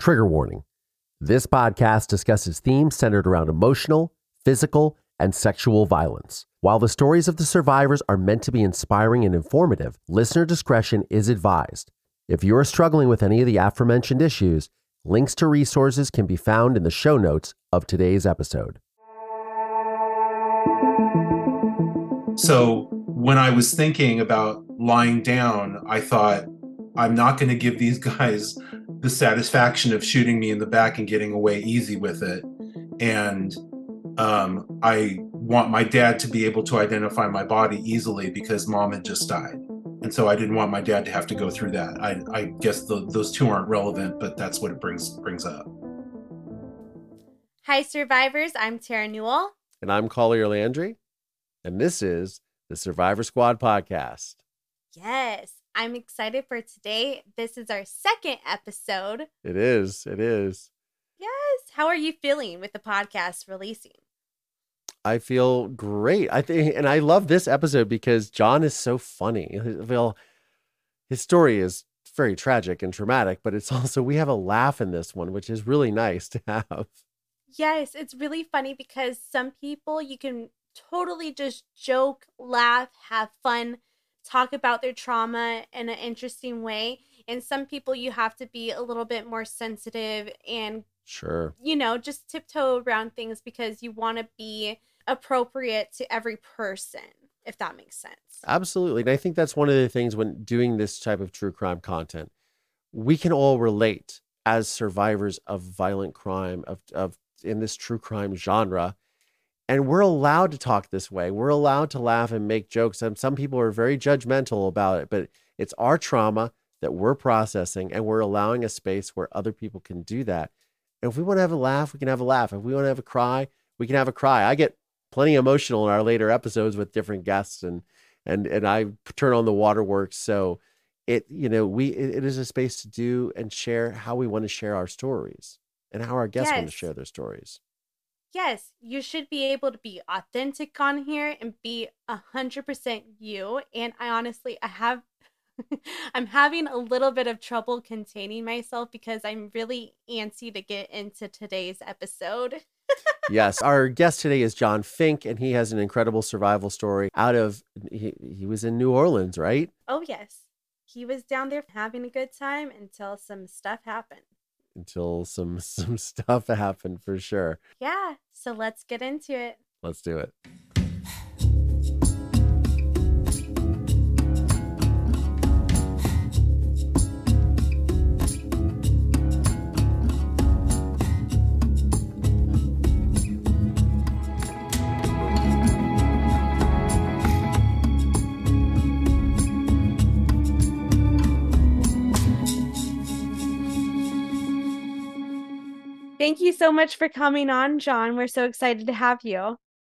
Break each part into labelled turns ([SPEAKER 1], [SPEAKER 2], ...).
[SPEAKER 1] Trigger warning this podcast discusses themes centered around emotional, physical, and sexual violence. While the stories of the survivors are meant to be inspiring and informative, listener discretion is advised. If you are struggling with any of the aforementioned issues, links to resources can be found in the show notes of today's episode.
[SPEAKER 2] So, when I was thinking about lying down, I thought, I'm not going to give these guys the satisfaction of shooting me in the back and getting away easy with it. And um, I want my dad to be able to identify my body easily because mom had just died. And so I didn't want my dad to have to go through that. I, I guess the, those two aren't relevant, but that's what it brings brings up.
[SPEAKER 3] Hi, survivors. I'm Terra Newell.
[SPEAKER 1] And I'm Collier Landry. And this is the Survivor Squad podcast.
[SPEAKER 3] Yes. I'm excited for today. This is our second episode.
[SPEAKER 1] It is. It is.
[SPEAKER 3] Yes. How are you feeling with the podcast releasing?
[SPEAKER 1] I feel great. I think, and I love this episode because Jon is so funny. Well, his story is very tragic and traumatic, but it's also we have a laugh in this one, which is really nice to have.
[SPEAKER 3] Yes, it's really funny because some people you can totally just joke, laugh, have fun talk about their trauma in an interesting way. And some people you have to be a little bit more sensitive and
[SPEAKER 1] sure,
[SPEAKER 3] you know, just tiptoe around things because you want to be appropriate to every person, if that makes sense.
[SPEAKER 1] Absolutely. And I think that's one of the things when doing this type of true crime content, we can all relate as survivors of violent crime, of, of in this true crime genre and we're allowed to talk this way. We're allowed to laugh and make jokes. And some people are very judgmental about it, but it's our trauma that we're processing and we're allowing a space where other people can do that. And if we want to have a laugh, we can have a laugh. If we want to have a cry, we can have a cry. I get plenty emotional in our later episodes with different guests and and and I turn on the waterworks. So it you know we it, it is a space to do and share how we want to share our stories and how our guests yes. want to share their stories
[SPEAKER 3] yes, you should be able to be authentic on here and be a hundred percent you. And I honestly, I have, I'm having a little bit of trouble containing myself because I'm really antsy to get into today's episode.
[SPEAKER 1] yes, our guest today is Jon Finck, and he has an incredible survival story out of, he, he was in New Orleans, right?
[SPEAKER 3] Oh, yes. He was down there having a good time until some stuff happened
[SPEAKER 1] until some some stuff happened for sure.
[SPEAKER 3] Yeah, so let's get into it.
[SPEAKER 1] Let's do it.
[SPEAKER 3] Thank you so much for coming on, Jon. We're so excited to have you.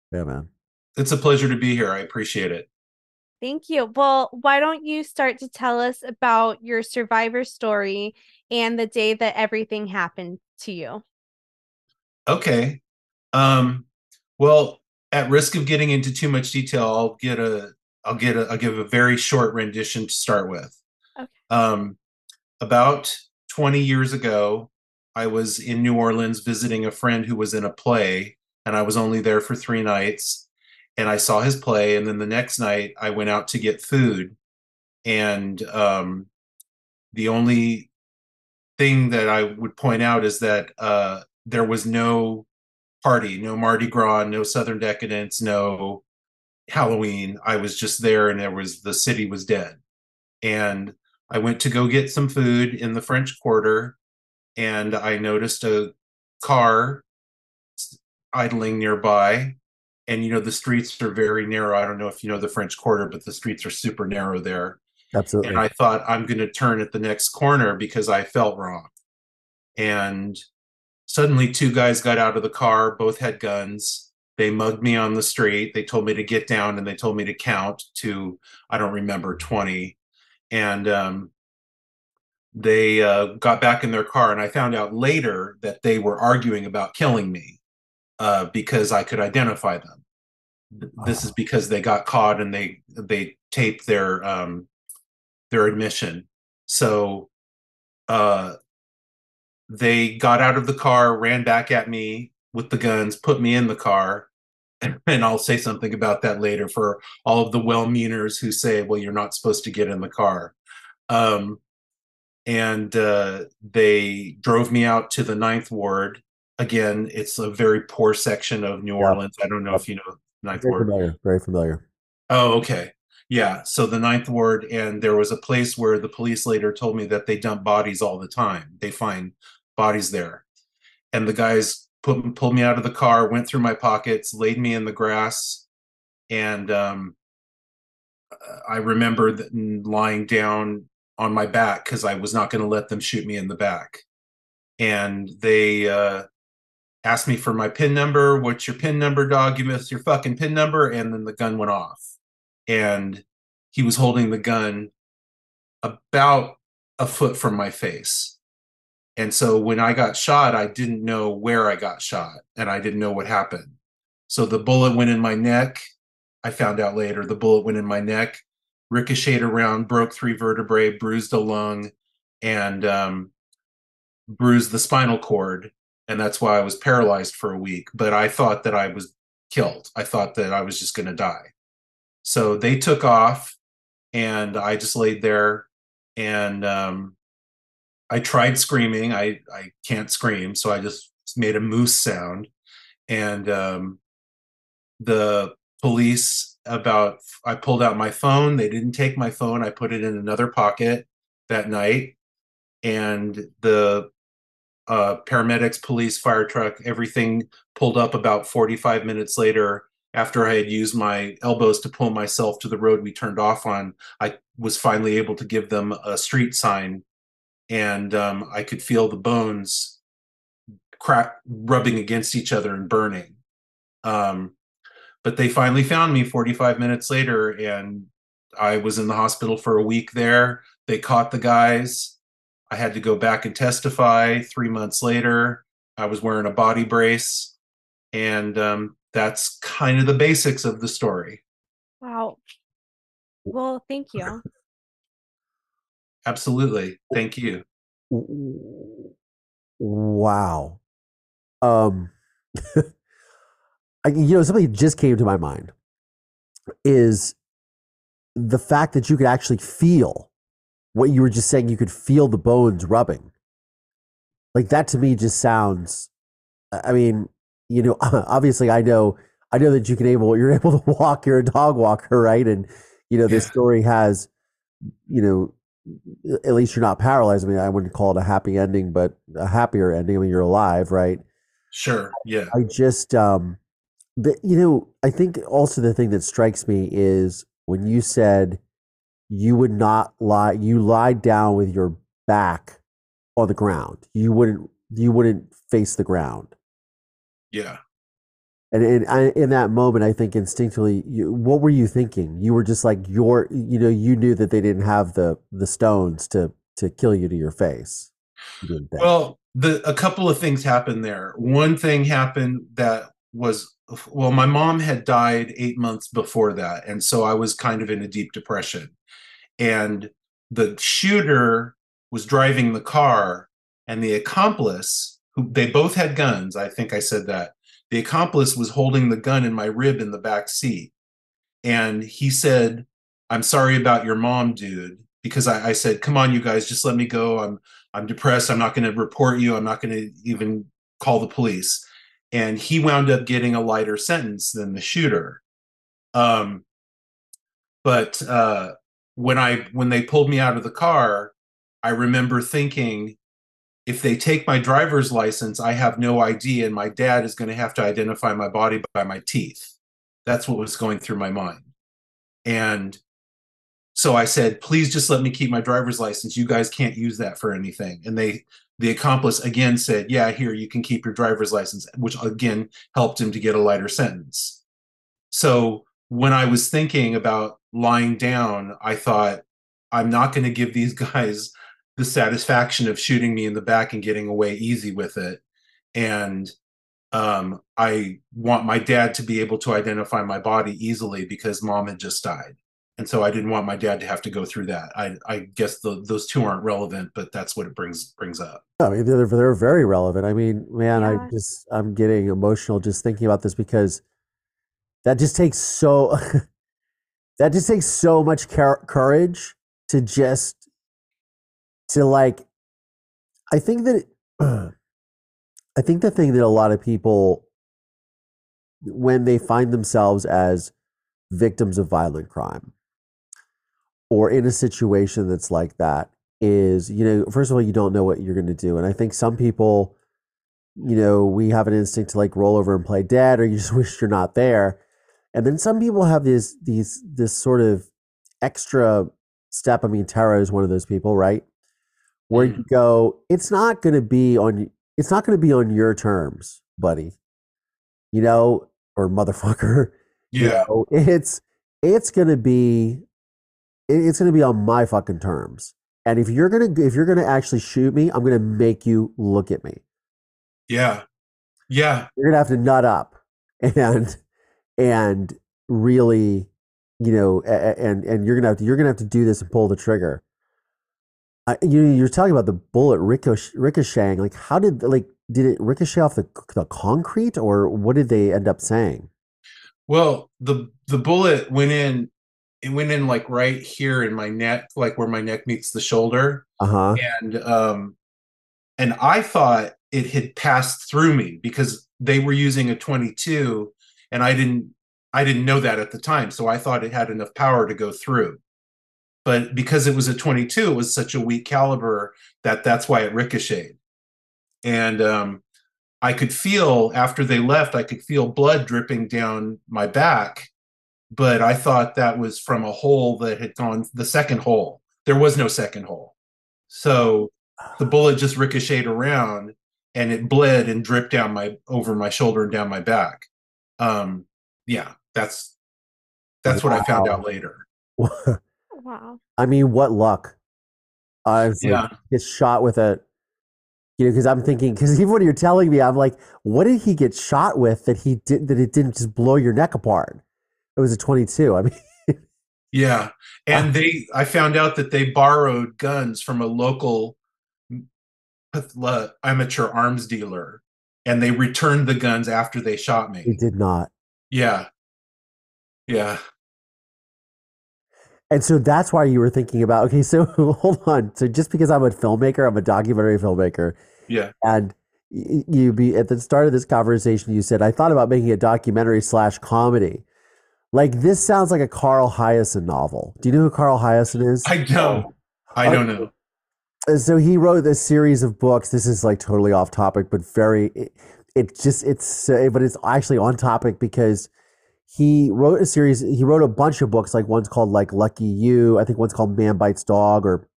[SPEAKER 1] Yeah, man.
[SPEAKER 2] It's a pleasure to be here. I appreciate it.
[SPEAKER 3] Thank you. Well, why don't you start to tell us about your survivor story and the day that everything happened to you?
[SPEAKER 2] Okay. Um, well, at risk of getting into too much detail, I'll get a I'll get a I'll give a very short rendition to start with.
[SPEAKER 3] Okay.
[SPEAKER 2] Um, about 20 years ago, I was in New Orleans visiting a friend who was in a play, and I was only there for three nights. And I saw his play, and then the next night I went out to get food. And um, the only thing that I would point out is that uh, there was no party, no Mardi Gras, no Southern Decadence, no Halloween. I was just there, and there was the city was dead. And I went to go get some food in the French Quarter, and I noticed a car idling nearby. And you know, the streets are very narrow. I don't know if you know the French Quarter, but the streets are super narrow there.
[SPEAKER 1] Absolutely.
[SPEAKER 2] And I thought I'm going to turn at the next corner because I felt wrong. And suddenly, two guys got out of the car, both had guns. They mugged me on the street. They told me to get down and they told me to count to, I don't remember, 20. And um, they uh, got back in their car and i found out later that they were arguing about killing me uh, because i could identify them this is because they got caught and they they taped their um their admission so uh they got out of the car, ran back at me with the guns, put me in the car. And I'll say something about that later for all of the well meaners who say, well, you're not supposed to get in the car. Um, and uh, they drove me out to the ninth ward. Again, it's a very poor section of New Orleans. I don't know if you know ninth
[SPEAKER 1] Very
[SPEAKER 2] ward.
[SPEAKER 1] familiar. Very familiar.
[SPEAKER 2] Oh, okay. Yeah. So the ninth ward, and there was a place where the police later told me that they dump bodies all the time. They find bodies there. And the guys put pulled me out of the car, went through my pockets, laid me in the grass, and um, I remember lying down on my back because I was not going to let them shoot me in the back. And they uh, asked me for my pin number. What's your pin number, dog? You missed your fucking pin number. And then the gun went off. And he was holding the gun about a foot from my face. And so when I got shot, I didn't know where I got shot and I didn't know what happened. So the bullet went in my neck. I found out later the bullet went in my neck, ricocheted around, broke three vertebrae, bruised a lung, and um, bruised the spinal cord. And that's why I was paralyzed for a week. But I thought that I was killed. I thought that I was just going to die. So they took off, and I just laid there and um, I tried screaming. I I can't scream, so I just made a moose sound, and um, the police about I pulled out my phone. They didn't take my phone. I put it in another pocket that night, and the uh, paramedics, police, fire truck, everything pulled up about 45 minutes later after I had used my elbows to pull myself to the road we turned off on, I was finally able to give them a street sign, and um, I could feel the bones crack rubbing against each other and burning. Um, but they finally found me 45 minutes later, and I was in the hospital for a week there. They caught the guys. I had to go back and testify three months later. I was wearing a body brace, and um, that's kind of the basics of the story.
[SPEAKER 3] Wow. Well, thank you.
[SPEAKER 2] Absolutely. Thank you.
[SPEAKER 1] Wow. Um, I, you know, something that just came to my mind is the fact that you could actually feel what you were just saying. You could feel the bones rubbing. Like that to me just sounds. I mean, you know, obviously I know I know that you can able you're able to walk. You're a dog walker, right? And you know, this
[SPEAKER 2] Yeah.
[SPEAKER 1] story has, you know, at least you're not paralyzed. I mean, I wouldn't call it a happy ending, but a happier ending. I mean, you're alive, right?
[SPEAKER 2] Sure. Yeah.
[SPEAKER 1] I just, um, but you know, I think also the thing that strikes me is when you said you would not lie, you lied down with your back on the ground. You wouldn't, you wouldn't face the ground.
[SPEAKER 2] Yeah.
[SPEAKER 1] And in, I, in that moment, I think instinctively, you, what were you thinking? You were just like your, you know, you knew that they didn't have the the stones to to kill you to your face. You.
[SPEAKER 2] Well, the a couple of things happened there. One thing happened that was well, my mom had died eight months before that, and so I was kind of in a deep depression. And the shooter was driving the car, and the accomplice, who they both had guns. I think I said that. The accomplice was holding the gun in my rib in the back seat, and he said, "I'm sorry about your mom, dude." Because I, I said, "Come on, you guys, just let me go. I'm I'm depressed. I'm not going to report you. I'm not going to even call the police. And he wound up getting a lighter sentence than the shooter. Um, but uh, when I when they pulled me out of the car, I remember thinking, if they take my driver's license, I have no ID, and my dad is going to have to identify my body by my teeth. That's what was going through my mind. And so I said, please just let me keep my driver's license. You guys can't use that for anything. And they, the accomplice again said, yeah, here, you can keep your driver's license, which again helped him to get a lighter sentence. So when I was thinking about lying down, I thought, I'm not going to give these guys the satisfaction of shooting me in the back and getting away easy with it. And um, I want my dad to be able to identify my body easily because mom had just died and so I didn't want my dad to have to go through that. I I guess the, those two aren't relevant, but that's what it brings brings up.
[SPEAKER 1] I mean, they're they're very relevant. I mean, man, I
[SPEAKER 3] Yeah.
[SPEAKER 1] just I'm getting emotional just thinking about this because that just takes so that just takes so much cour- courage to just to like. I think that I think the thing that a lot of people when they find themselves as victims of violent crime or in a situation that's like that is you know first of all you don't know what you're going to do and i think some people you know we have an instinct to like roll over and play dead or you just wish you're not there and then some people have these these this sort of extra step i mean Terra is one of those people right? Where you mm. go it's not going to be on it's not going to be on your terms buddy you know or motherfucker you
[SPEAKER 2] Yeah,
[SPEAKER 1] know, it's it's gonna be it- it's gonna be on my fucking terms. And if you're gonna if you're gonna actually shoot me, I'm gonna make you look at me.
[SPEAKER 2] yeah, yeah,
[SPEAKER 1] You're gonna have to nut up and and really, you know, and and you're gonna have to you're gonna have to do this and pull the trigger. I, you you're talking about the bullet ricochet, ricocheting. Like, how did like did it ricochet off the the concrete, or what did they end up saying?
[SPEAKER 2] Well, the the bullet went in. It went in like right here in my neck, like where my neck meets the shoulder,
[SPEAKER 1] Uh huh.
[SPEAKER 2] and um, and I thought it had passed through me because they were using a 22, and I didn't I didn't know that at the time, so I thought it had enough power to go through. But because it was a 22, it was such a weak caliber that that's why it ricocheted, and um, I could feel after they left, I could feel blood dripping down my back, but I thought that was from a hole that had gone the second hole. There was no second hole. So the bullet just ricocheted around and it bled and dripped down my over my shoulder and down my back. Um yeah, that's that's what I found out later.
[SPEAKER 3] Wow.
[SPEAKER 1] I mean, what luck? I was like,
[SPEAKER 2] Yeah.
[SPEAKER 1] get shot with a, you know, because I'm thinking, because even when you're telling me, I'm like, what did he get shot with that he did that it didn't just blow your neck apart? It was a 22. I mean,
[SPEAKER 2] Yeah. And they I found out that they borrowed guns from a local uh, amateur arms dealer and they returned the guns after they shot me.
[SPEAKER 1] did not.
[SPEAKER 2] Yeah. Yeah.
[SPEAKER 1] And so that's why you were thinking about, okay, so hold on. So just because I'm a filmmaker, I'm a documentary filmmaker,
[SPEAKER 2] Yeah.
[SPEAKER 1] and you be at the start of this conversation, you said, I thought about making a documentary slash comedy. Like this sounds like a Carl Hiaasen novel. Do you know who Carl Hiaasen is?
[SPEAKER 2] I don't. I don't know.
[SPEAKER 1] So he wrote this series of books. This is like totally off topic, but very. It, it just it's uh, but it's actually on topic because he wrote a series. He wrote a bunch of books. Like one's called like Lucky You. I think one's called Man Bites Dog or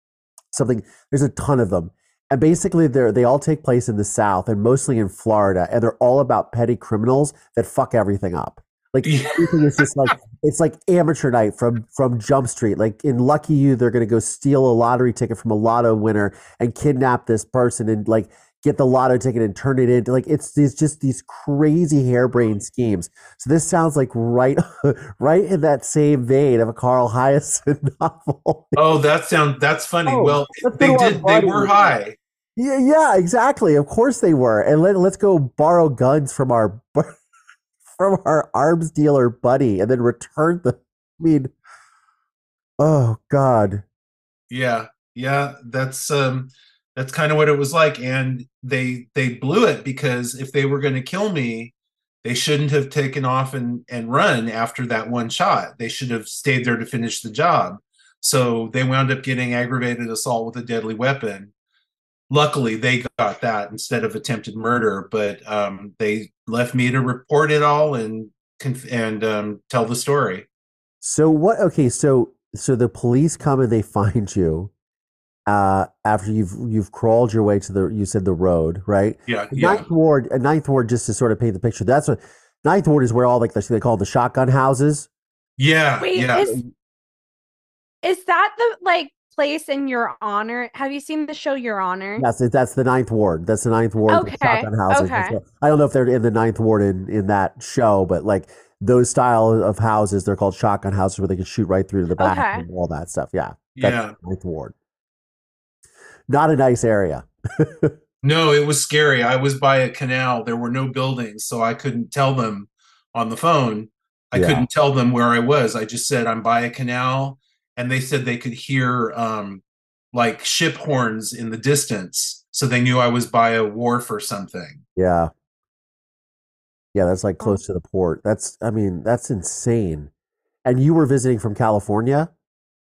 [SPEAKER 1] something. There's a ton of them, and basically they they all take place in the South and mostly in Florida, and they're all about petty criminals that fuck everything up. Like
[SPEAKER 2] Yeah.
[SPEAKER 1] everything is just like it's like amateur night from from Jump Street. Like in Lucky You, they're gonna go steal a lottery ticket from a lotto winner and kidnap this person and like get the lotto ticket and turn it into like it's these just these crazy harebrained schemes. So this sounds like right right in that same vein of a Carl Hiaasen novel.
[SPEAKER 2] Oh, that sounds that's funny.
[SPEAKER 1] Oh,
[SPEAKER 2] well, they
[SPEAKER 1] go to our
[SPEAKER 2] did they were high.
[SPEAKER 1] yeah, yeah, exactly. Of course they were. And let, let's go borrow guns from our from our arms dealer buddy and then return the I mean oh god.
[SPEAKER 2] Yeah. Yeah, that's um that's kind of what it was like and they they blew it because if they were going to kill me, they shouldn't have taken off and and run after that one shot. They should have stayed there to finish the job. So they wound up getting aggravated assault with a deadly weapon. Luckily, they got that instead of attempted murder, but um, they left me to report it all and and um, tell the story.
[SPEAKER 1] So what okay, so so the police come and they find you uh after you've you've crawled your way to the you said the road, right?
[SPEAKER 2] Yeah, yeah,
[SPEAKER 1] Ninth Ward, uh, Ninth Ward, just to sort of paint the picture. That's what Ninth Ward is where all like the, they call the shotgun houses.
[SPEAKER 2] yeah,
[SPEAKER 3] Wait,
[SPEAKER 2] yeah.
[SPEAKER 3] is is that the like place in Your Honor? Have you seen the show Your Honor?
[SPEAKER 1] That's it. That's the Ninth Ward. That's the Ninth Ward.
[SPEAKER 3] Okay,
[SPEAKER 1] shotgun houses. That's
[SPEAKER 3] okay.
[SPEAKER 1] what- I don't know if they're in the Ninth Ward in in that show, but like those style of houses. They're called shotgun houses where they can shoot right through to the back
[SPEAKER 3] Okay.
[SPEAKER 1] and all that stuff. Yeah, that's
[SPEAKER 2] Yeah.
[SPEAKER 1] Ninth Ward. Not a nice area.
[SPEAKER 2] No, it was scary. I was by a canal. There were no buildings, so I couldn't tell them on the phone. I
[SPEAKER 1] Yeah.
[SPEAKER 2] couldn't tell them where I was. I just said I'm by a canal, and they said they could hear um, like ship horns in the distance, so they knew I was by a wharf or something.
[SPEAKER 1] Yeah. Yeah, that's like close to the port. That's, I mean, that's insane. And you were visiting from California?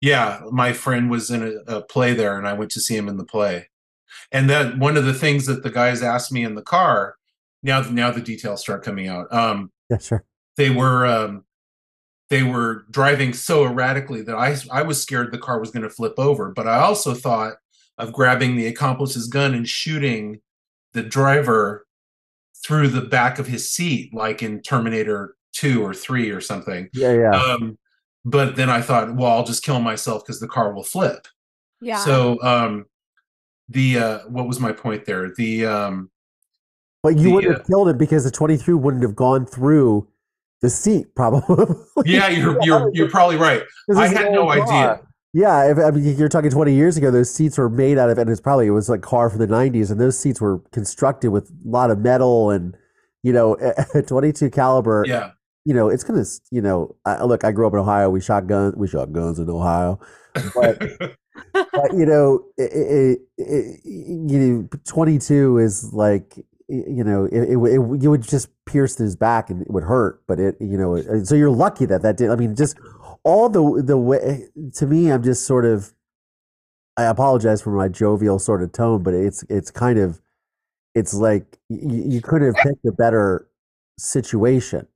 [SPEAKER 2] Yeah, my friend was in a, a play there, and I went to see him in the play. And then one of the things that the guys asked me in the car, now now the details start coming out. Um,
[SPEAKER 1] Yeah, sure.
[SPEAKER 2] they were um, they were driving so erratically that I I was scared the car was going to flip over. But I also thought of grabbing the accomplice's gun and shooting the driver through the back of his seat, like in Terminator Two or Three or something.
[SPEAKER 1] Yeah, yeah.
[SPEAKER 2] Um, but then I thought, well, I'll just kill myself because the car will flip.
[SPEAKER 3] Yeah.
[SPEAKER 2] So um, the uh, what was my point there? The um,
[SPEAKER 1] But you
[SPEAKER 2] the,
[SPEAKER 1] wouldn't
[SPEAKER 2] uh,
[SPEAKER 1] have killed it because the 23 wouldn't have gone through the seat, probably.
[SPEAKER 2] yeah, you're you're you're probably right. I had no
[SPEAKER 1] car.
[SPEAKER 2] idea.
[SPEAKER 1] Yeah, if, I mean, you're talking 20 years ago, those seats were made out of, and it's probably, it was like car from the 90s, and those seats were constructed with a lot of metal and, you know, a 22 caliber,
[SPEAKER 2] Yeah,
[SPEAKER 1] you know, it's to, you know, I, look, I grew up in Ohio. We shot guns, we shot guns in Ohio. But, but you know, it, it, it, you know, 22 is like, you know, it, it, it, you would just pierce his back and it would hurt. But it, you know, so you're lucky that that did. I mean, just all the the way to me, I'm just sort of. I apologize for my jovial sort of tone, but it's it's kind of, it's like you, you could have picked a better situation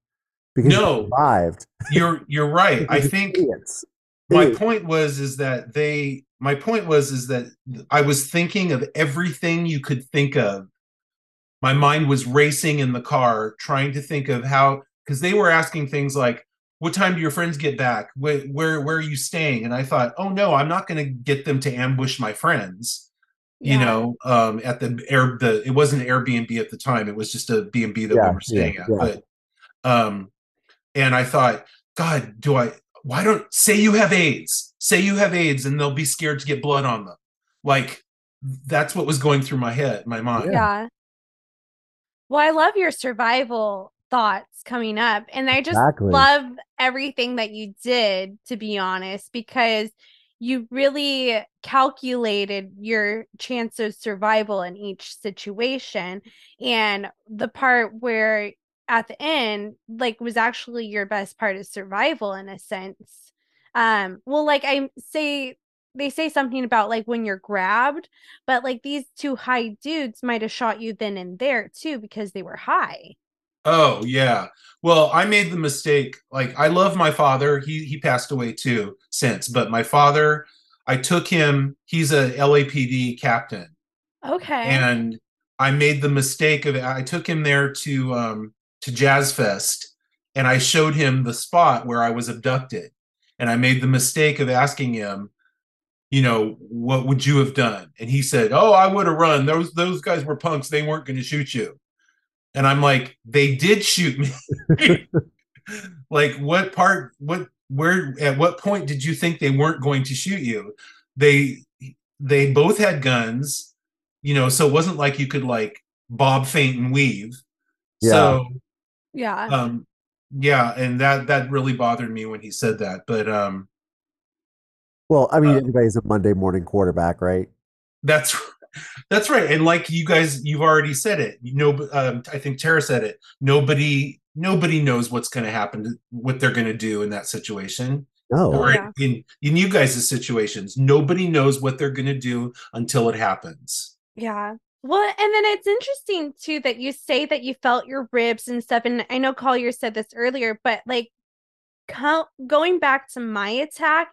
[SPEAKER 1] because you
[SPEAKER 2] No.
[SPEAKER 1] survived.
[SPEAKER 2] you're you're right. I think
[SPEAKER 1] idiots.
[SPEAKER 2] my point was is that they my point was is that I was thinking of everything you could think of. My mind was racing in the car trying to think of how because they were asking things like what time do your friends get back? Where where where are you staying? And I thought, "Oh no, I'm not going to get them to ambush my friends." You know, um at the air the it wasn't Airbnb at the time. It was just a B&B that
[SPEAKER 1] Yeah,
[SPEAKER 2] we were staying
[SPEAKER 1] yeah,
[SPEAKER 2] at.
[SPEAKER 1] yeah.
[SPEAKER 2] But um and I thought, God, do I why don't say you have AIDS? Say you have AIDS and they'll be scared to get blood on them. Like that's what was going through my head, my mind.
[SPEAKER 3] Yeah. Well, I love your survival thoughts coming up. And I just
[SPEAKER 1] Exactly.
[SPEAKER 3] love everything that you did, to be honest, because you really calculated your chance of survival in each situation. And the part where at the end, like, was actually your best part of survival in a sense. Um, well, like I say, they say something about like when you're grabbed, but like these two high dudes might have shot you then and there too because they were high.
[SPEAKER 2] Oh yeah. Well, I made the mistake. Like I love my father. He he passed away too since, but my father, I took him, he's a LAPD captain.
[SPEAKER 3] Okay.
[SPEAKER 2] and I made the mistake of I took him there to um to Jazz Fest and I showed him the spot where I was abducted and I made the mistake of asking him you know what would you have done? And he said oh I would have run. Those those guys were punks. They weren't going to shoot you. And I'm like they did shoot me. Like what part what where at what point did you think they weren't going to shoot you? They they both had guns you know so it wasn't like you could like bob feint and weave.
[SPEAKER 1] Yeah.
[SPEAKER 2] so
[SPEAKER 3] yeah.
[SPEAKER 2] um yeah and that that really bothered me when he said that but um
[SPEAKER 1] Well, I mean,
[SPEAKER 2] Uh,
[SPEAKER 1] everybody's a Monday morning quarterback, right?
[SPEAKER 2] that's that's right and like you guys you've already said it you know um, i think Terra said it nobody nobody knows what's going to happen what they're going to do in that situation
[SPEAKER 1] No.
[SPEAKER 2] or
[SPEAKER 3] Yeah.
[SPEAKER 2] in in you guys' situations nobody knows what they're going to do until it happens
[SPEAKER 3] Yeah. Well, and then it's interesting too that you say that you felt your ribs and stuff. And I know Collier said this earlier, but like co- going back to my attack,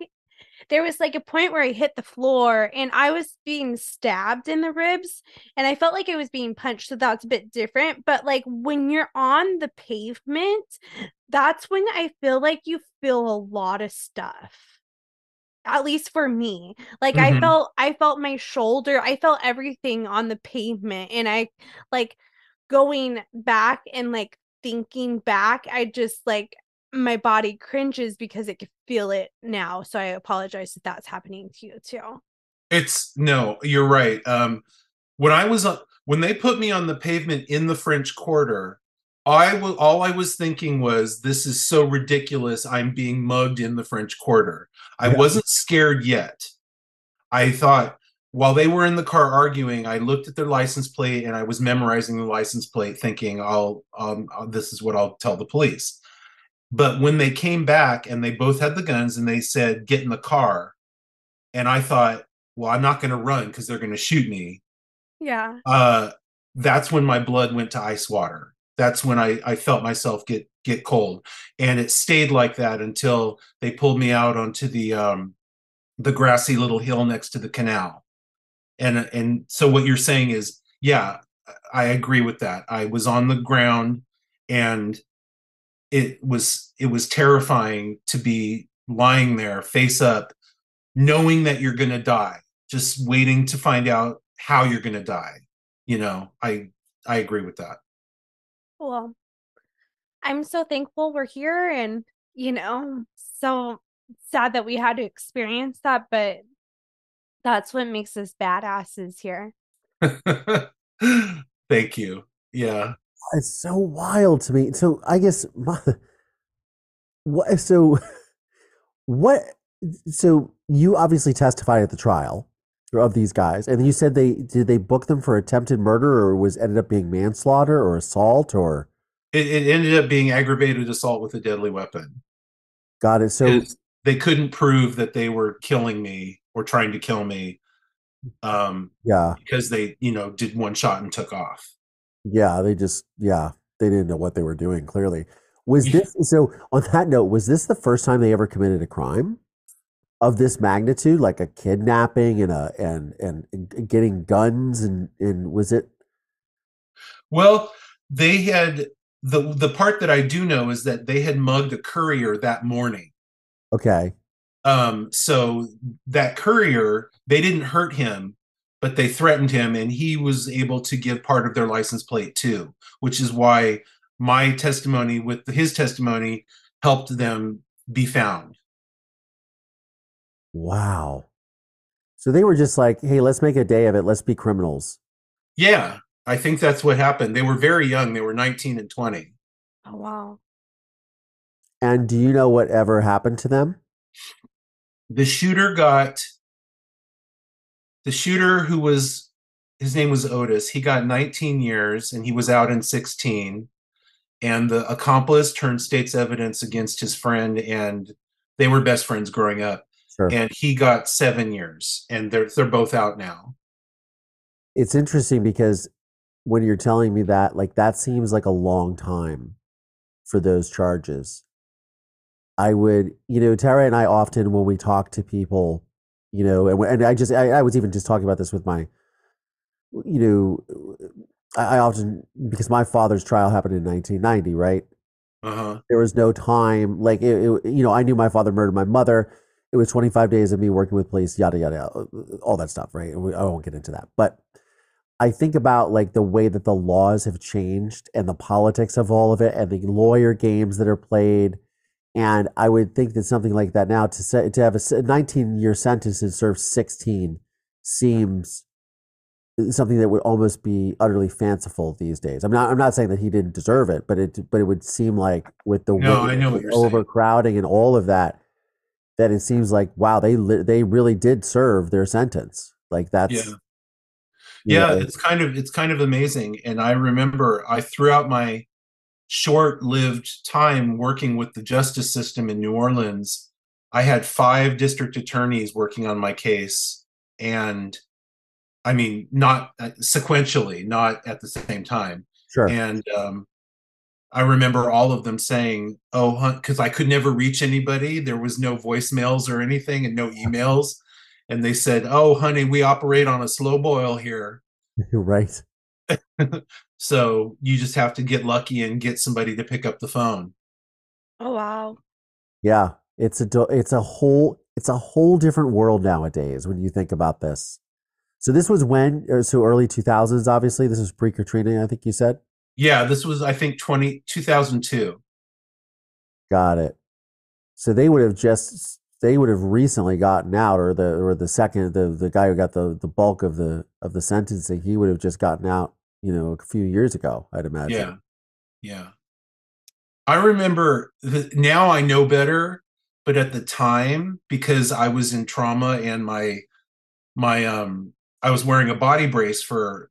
[SPEAKER 3] there was like a point where I hit the floor and I was being stabbed in the ribs and I felt like I was being punched. So that's a bit different. But like when you're on the pavement, that's when I feel like you feel a lot of stuff. At least for me. Like I
[SPEAKER 2] Mhm.
[SPEAKER 3] felt I felt my shoulder, I felt everything on the pavement and I like going back and like thinking back, I just like my body cringes because it can feel it now. So I apologize if that's happening to you too.
[SPEAKER 2] It's no, you're right. Um, when I was on, when they put me on the pavement in the French Quarter, I was all I was thinking was, this is so ridiculous. I'm being mugged in the French Quarter. I
[SPEAKER 1] Yeah.
[SPEAKER 2] wasn't scared yet. I thought while they were in the car arguing, I looked at their license plate and I was memorizing the license plate, thinking, "I'll, um, uh, this is what I'll tell the police." But when they came back and they both had the guns and they said, "Get in the car," and I thought, "Well, I'm not going to run because they're going to shoot me."
[SPEAKER 3] Yeah.
[SPEAKER 2] uh that's when my blood went to ice water that's when i i felt myself get get cold and it stayed like that until they pulled me out onto the um the grassy little hill next to the canal and and so what you're saying is yeah i agree with that i was on the ground and it was it was terrifying to be lying there face up knowing that you're going to die just waiting to find out how you're going to die you know? I i agree with that.
[SPEAKER 3] Well, I'm so thankful we're here and, you know, so sad that we had to experience that, but that's what makes us badasses here.
[SPEAKER 2] thank you. Yeah
[SPEAKER 1] It's so wild to me. So I guess my, what? So what? So you obviously testified at the trial of these guys, and you said they did they book them for attempted murder, or was ended up being manslaughter or assault, or
[SPEAKER 2] it, it ended up being aggravated assault with a deadly weapon
[SPEAKER 1] got it. So
[SPEAKER 2] they couldn't prove that they were killing me or trying to kill me um
[SPEAKER 1] yeah,
[SPEAKER 2] because they you know did one shot and took off
[SPEAKER 1] yeah, they just yeah they didn't know what they were doing. Clearly, was this so? On that note, was this the first time they ever committed a crime? Of this magnitude, like a kidnapping and a and and, and getting guns and and was it
[SPEAKER 2] Well, they had the the part that I do know is that they had mugged a courier that morning.
[SPEAKER 1] okay?
[SPEAKER 2] Um, so that courier, they didn't hurt him, but they threatened him, and he was able to give part of their license plate too, which is why my testimony with his testimony helped them be found.
[SPEAKER 1] Wow. So they were just like, hey, let's make a day of it. Let's be criminals.
[SPEAKER 2] Yeah, I think that's what happened. They were very young; they were 19 and 20.
[SPEAKER 3] Oh, wow.
[SPEAKER 1] And do you know whatever happened to them?
[SPEAKER 2] the shooter got the shooter who was his name was Otis. He got 19 years and he was out in 16. And the accomplice turned state's evidence against his friend, and they were best friends growing up.
[SPEAKER 1] Sure.
[SPEAKER 2] And he got seven years, and they're they're both out now.
[SPEAKER 1] It's interesting because when you're telling me that, like, that seems like a long time for those charges. I would, you know, Terra and I often, when we talk to people, you know, and, and I just, I, I was even just talking about this with my, you know, I, I often, because my father's trial happened in 1990, right?
[SPEAKER 2] Uh-huh.
[SPEAKER 1] there was no time like it, it- you know i knew my father murdered my mother it was 25 days of me working with police yada yada yada, all that stuff right We- i won't get into that but i think about like the way that the laws have changed and the politics of all of it and the lawyer games that are played and i would think that something like that now to say to have a 19 year sentence and serve 16 seems uh, something that would almost be utterly fanciful these days. I'm not I'm not saying that he didn't deserve it, but it but it would seem like with the
[SPEAKER 2] No, know
[SPEAKER 1] and
[SPEAKER 2] what saying.
[SPEAKER 1] overcrowding and all of that, that it seems like wow they li- they really did serve their sentence. Like that's
[SPEAKER 2] Yeah. yeah
[SPEAKER 1] know,
[SPEAKER 2] it's kind of it's kind of amazing and i remember i threw out my short-lived time working with the justice system in new orleans. I had five district attorneys working on my case and i mean not uh, sequentially not at the same time.
[SPEAKER 1] Sure.
[SPEAKER 2] And um, i remember all of them saying oh because i could never reach anybody. There was no voicemails or anything and no emails. And they said oh honey we operate on a slow boil here.
[SPEAKER 1] Right.
[SPEAKER 2] so you just have to get lucky and get somebody to pick up the phone.
[SPEAKER 3] Oh, wow.
[SPEAKER 1] Yeah, it's a it's a whole it's a whole different world nowadays when you think about this. So this was when uh, so early 2000s obviously this was pre Katrina I think you said.
[SPEAKER 2] Yeah, this was I think 20 2002.
[SPEAKER 1] Got it. So they would have just they would have recently gotten out, or the or the second the the guy who got the the bulk of the of the sentencing, he would have just gotten out, you know, a few years ago. I'd imagine.
[SPEAKER 2] Yeah, yeah. I remember the, now I know better, but at the time because I was in trauma and my my um I was wearing a body brace for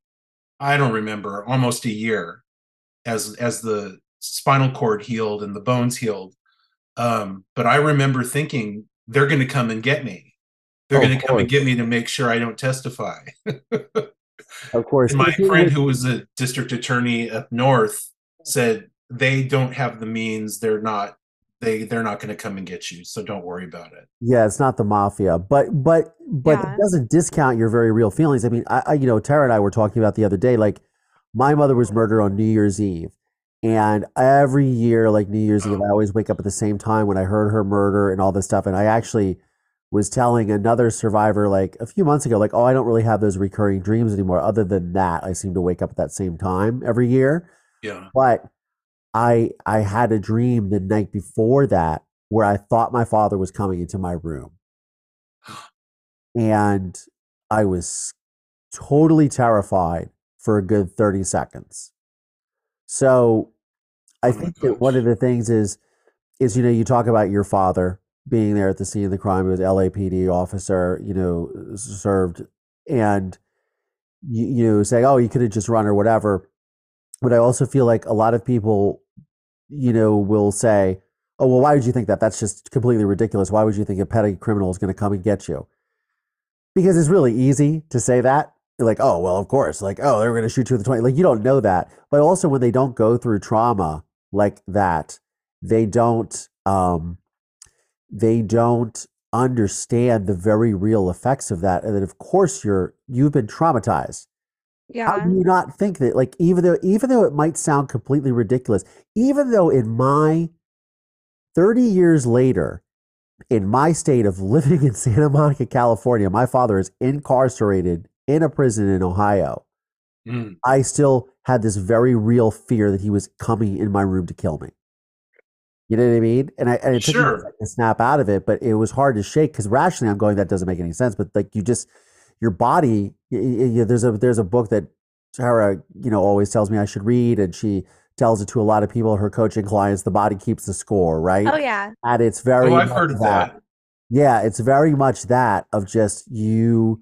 [SPEAKER 2] I don't remember almost a year as as the spinal cord healed and the bones healed. Um, but I remember thinking they're going to come and get me. They're
[SPEAKER 1] Oh,
[SPEAKER 2] going to come and get me to make sure I don't testify.
[SPEAKER 1] Of course.
[SPEAKER 2] My friend who was a district attorney up north said they don't have the means. They're not they they're not going to come and get you. So don't worry about it.
[SPEAKER 1] Yeah, it's not the mafia, but but but
[SPEAKER 3] Yeah.
[SPEAKER 1] it doesn't discount your very real feelings. I mean, I, I you know Terra and I were talking about the other day. Like, my mother was murdered on New Year's Eve, and every year, like New Year's Eve, oh. I always wake up at the same time when I heard her murder and all this stuff. And I actually was telling another survivor like a few months ago, like, oh, I don't really have those recurring dreams anymore. Other than that, I seem to wake up at that same time every year.
[SPEAKER 2] Yeah.
[SPEAKER 1] But I I had a dream the night before that where I thought my father was coming into my room. And I was totally terrified for a good 30 seconds. So I
[SPEAKER 2] Oh
[SPEAKER 1] think that one of the things is is you know you talk about your father being there at the scene of the crime, he was LAPD officer, you know, served and you, you know say oh you could have just run or whatever but I also feel like a lot of people, you know, will say, "Oh, well, why would you think that? That's just completely ridiculous. Why would you think a petty criminal is going to come and get you?" Because it's really easy to say that. Like, "Oh, well, of course." Like, "Oh, they're going to shoot you with the 20." Like, you don't know that. But also, when they don't go through trauma like that, they don't. Um, they don't understand the very real effects of that, and then, of course, you're you've been traumatized. How
[SPEAKER 3] Yeah.
[SPEAKER 1] do you not think that, like, even though even though it might sound completely ridiculous, even though in my 30 years later, in my state of living in Santa Monica, California, my father is incarcerated in a prison in Ohio.
[SPEAKER 2] Mm.
[SPEAKER 1] I still had this very real fear that he was coming in my room to kill me. You know what I mean? And I and it took a
[SPEAKER 2] Sure.
[SPEAKER 1] second to snap out of it, but it was hard to shake because rationally I'm going that doesn't make any sense. But like you just your body, y- y- y- there's a there's a book that Terra you know always tells me I should read, and she tells it to a lot of people. Her coaching clients, the body keeps the score, right?
[SPEAKER 3] Oh yeah.
[SPEAKER 1] And it's very
[SPEAKER 2] Oh, I've heard of that.
[SPEAKER 1] yeah, it's very much that of just you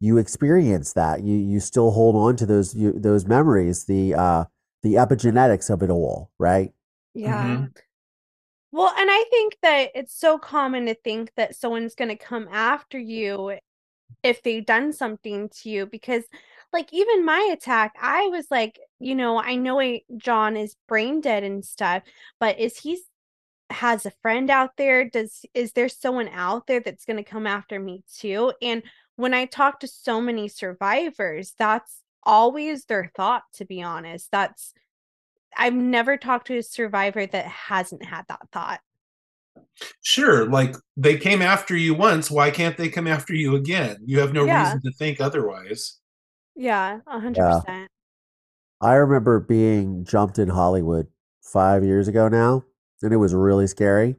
[SPEAKER 1] you experience that. You you still hold on to those you, those memories, the uh the epigenetics of it all, right?
[SPEAKER 3] Yeah.
[SPEAKER 2] Mhm.
[SPEAKER 3] Well, and I think that it's so common to think that someone's going to come after you if they've done something to you because like even my attack, I was like, you know, I know John is brain dead and stuff, but is he has a friend out there? Does is there someone out there that's going to come after me too? And when I talk to so many survivors, that's always their thought to be honest. That's I've never talked to a survivor that hasn't had that thought.
[SPEAKER 2] Sure. Like they came after you once. Why can't they come after you again? You have no
[SPEAKER 3] Yeah.
[SPEAKER 2] reason to think otherwise.
[SPEAKER 3] Yeah, a hundred
[SPEAKER 1] Yeah.
[SPEAKER 3] percent.
[SPEAKER 1] I remember being jumped in Hollywood five years ago now, and it was really scary.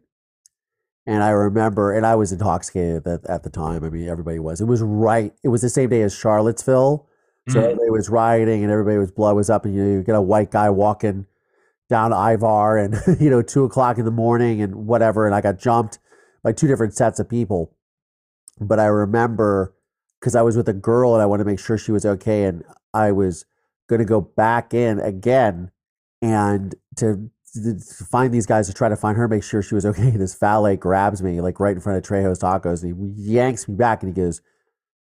[SPEAKER 1] And I remember, and I was intoxicated at, at the time. I mean, everybody was. It was right. It was the same day as Charlottesville. So
[SPEAKER 2] Mm.
[SPEAKER 1] everybody was rioting and everybody was blood was up, and you know, you get a white guy walking down Ivar and you know, two o'clock in the morning and whatever. And I got jumped by two different sets of people. But I remember because I was with a girl and I wanted to make sure she was okay, and I was going to go back in again and to, to find these guys to try to find her, make sure she was okay. This valet grabs me like right in front of Trejo's Tacos and he yanks me back and he goes,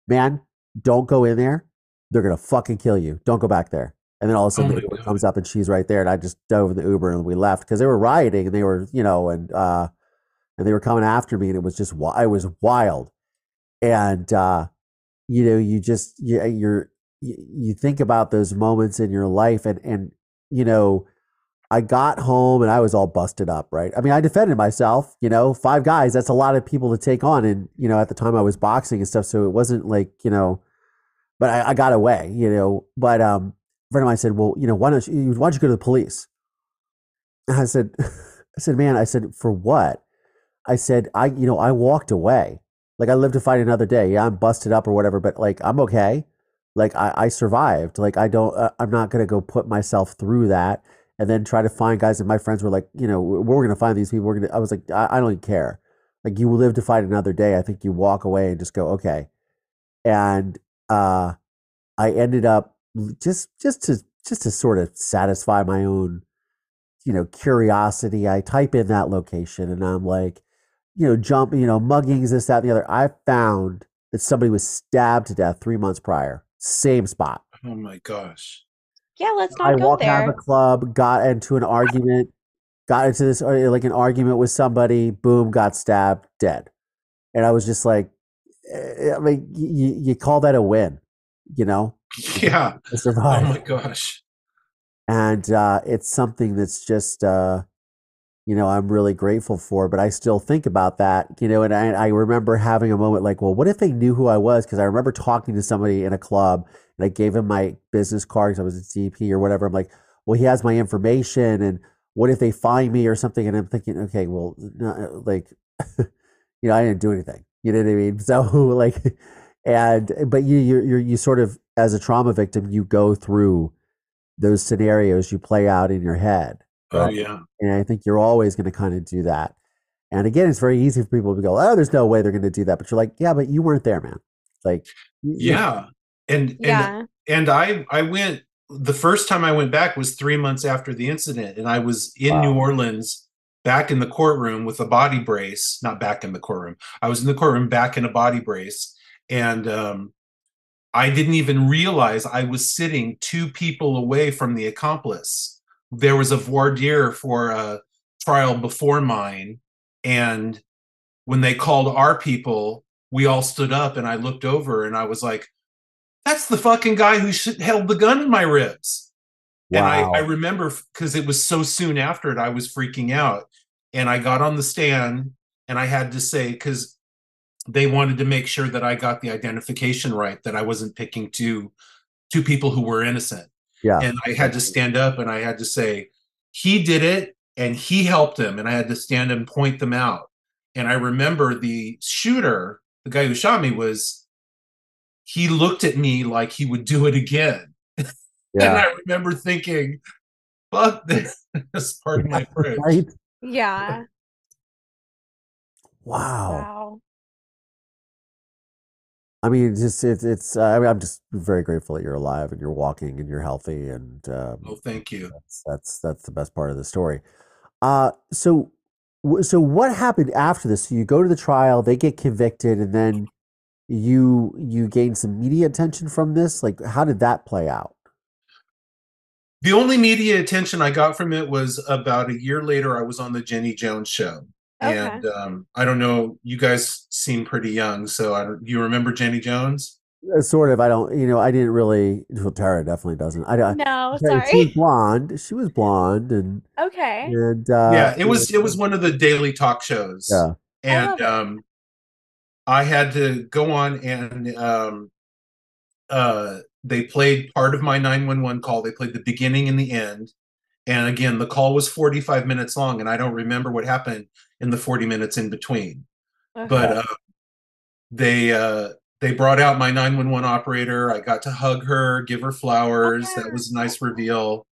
[SPEAKER 1] "Man, don't go in there. They're gonna fucking kill you. Don't go back there." And then all of a sudden,
[SPEAKER 2] Oh
[SPEAKER 1] comes up and she's right there, and I just dove in the Uber and we left because they were rioting and they were, you know, and uh, and they were coming after me, and it was just, I was wild, and uh, you know, you just, you, you're, you, you think about those moments in your life, and and you know, I got home and I was all busted up, right? I mean, I defended myself, you know, five guys, that's a lot of people to take on. And, you know, at the time I was boxing and stuff. So it wasn't like, you know, but I, I got away, you know. But um, a friend of mine said, Well, you know, why don't you why don't you go to the police? And I said, I said, man, I said, for what? I said, I, you know, I walked away. Like I lived to fight another day. Yeah, I'm busted up or whatever, but like I'm okay. Like I, I survived. Like I don't, uh, I'm not to go put myself through that and then try to find guys. And my friends were like, you know, we're to find these people. We're to, I was like, I, I don't even care. Like you live to fight another day. I think you walk away and just go, okay. And, uh, I ended up just, just to, just to sort of satisfy my own, you know, curiosity. I type in that location and I'm like, you know, jump, you know, muggings, this, that, and the other. I found that somebody was stabbed to death three months prior, same spot.
[SPEAKER 2] Oh my gosh.
[SPEAKER 3] Yeah, let's not
[SPEAKER 1] I
[SPEAKER 3] go
[SPEAKER 1] walked out of
[SPEAKER 3] there.
[SPEAKER 1] the club, got into an argument, got into this uh, like an argument with somebody, boom, got stabbed, dead. And I was just like, I mean, you, you call that a win, you know,
[SPEAKER 2] Yeah.
[SPEAKER 1] to
[SPEAKER 2] Oh my gosh.
[SPEAKER 1] and uh, it's something that's just uh, you know i'm really grateful for but i still think about that you know and i, I remember having a moment like well what if they knew who i was? Because i remember talking to somebody in a club and i gave him my business card because i was a dp or whatever. I'm like well he has my information and what if they find me or something? And i'm thinking okay well no, like you know i didn't do anything you know what i mean so like and but you you you you sort of as a trauma victim you go through those scenarios you play out in your head.
[SPEAKER 2] Oh yeah.
[SPEAKER 1] And I think you're always going to kind of do that. And again, it's very easy for people to go, oh, there's no way they're going to do that. But you're like, yeah, but you weren't there, man. Like, y- you-
[SPEAKER 2] Yeah. And and
[SPEAKER 3] Yeah.
[SPEAKER 2] and I I went the first time I went back was three months after the incident, and I was in New Orleans back in the courtroom with a body brace. Not back in the courtroom. I was in the courtroom back in a body brace, and um, I didn't even realize I was sitting two people away from the accomplice. There was a voir dire for a trial before mine, and when they called our people, we all stood up, and I looked over, and I was like that's the fucking guy who held the gun in my ribs. And I, I remember because it was so soon after it, I was freaking out. And I got on the stand and I had to say, because they wanted to make sure that I got the identification right, that I wasn't picking two two people who were innocent.
[SPEAKER 1] yeah.
[SPEAKER 2] And I had to stand up and I had to say, he did it and he helped him. And I had to stand and point them out. And I remember the shooter, the guy who shot me, was he looked at me like he would do it again. And. I remember thinking, fuck this. part of my French.
[SPEAKER 1] Right?
[SPEAKER 3] Yeah.
[SPEAKER 1] Wow.
[SPEAKER 3] Wow.
[SPEAKER 1] I mean, it's just, it's, it's uh, I mean, I'm just very grateful that you're alive and you're walking and you're healthy. And um,
[SPEAKER 2] Oh, thank you.
[SPEAKER 1] that's, that's, that's the best part of the story. Uh, so, so what happened after this? So you go to the trial, they get convicted, and then you, you gain some media attention from this. Like, how did that play out?
[SPEAKER 2] The only media attention I got from it was about a year later, I was on the Jenny Jones show.
[SPEAKER 3] Okay.
[SPEAKER 2] And um, I don't know, you guys seem pretty young. So I don't, you remember Jenny Jones?
[SPEAKER 1] Uh, sort of. I don't, you know, I didn't really. Well, Terra definitely doesn't. I don't.
[SPEAKER 3] No,
[SPEAKER 1] She was
[SPEAKER 3] sorry.
[SPEAKER 1] blonde. She was blonde, and
[SPEAKER 3] Okay.
[SPEAKER 1] and uh,
[SPEAKER 2] yeah, it was it was one of the daily talk shows.
[SPEAKER 1] Yeah.
[SPEAKER 2] and
[SPEAKER 3] it.
[SPEAKER 2] um i had to go on and um uh they played part of my 911 call. They played the beginning and the end. And again the call was 45 minutes long and i don't remember what happened in the 40 minutes in between. But uh they uh they brought out my 911 operator. I got to hug her give her flowers. That was a nice reveal.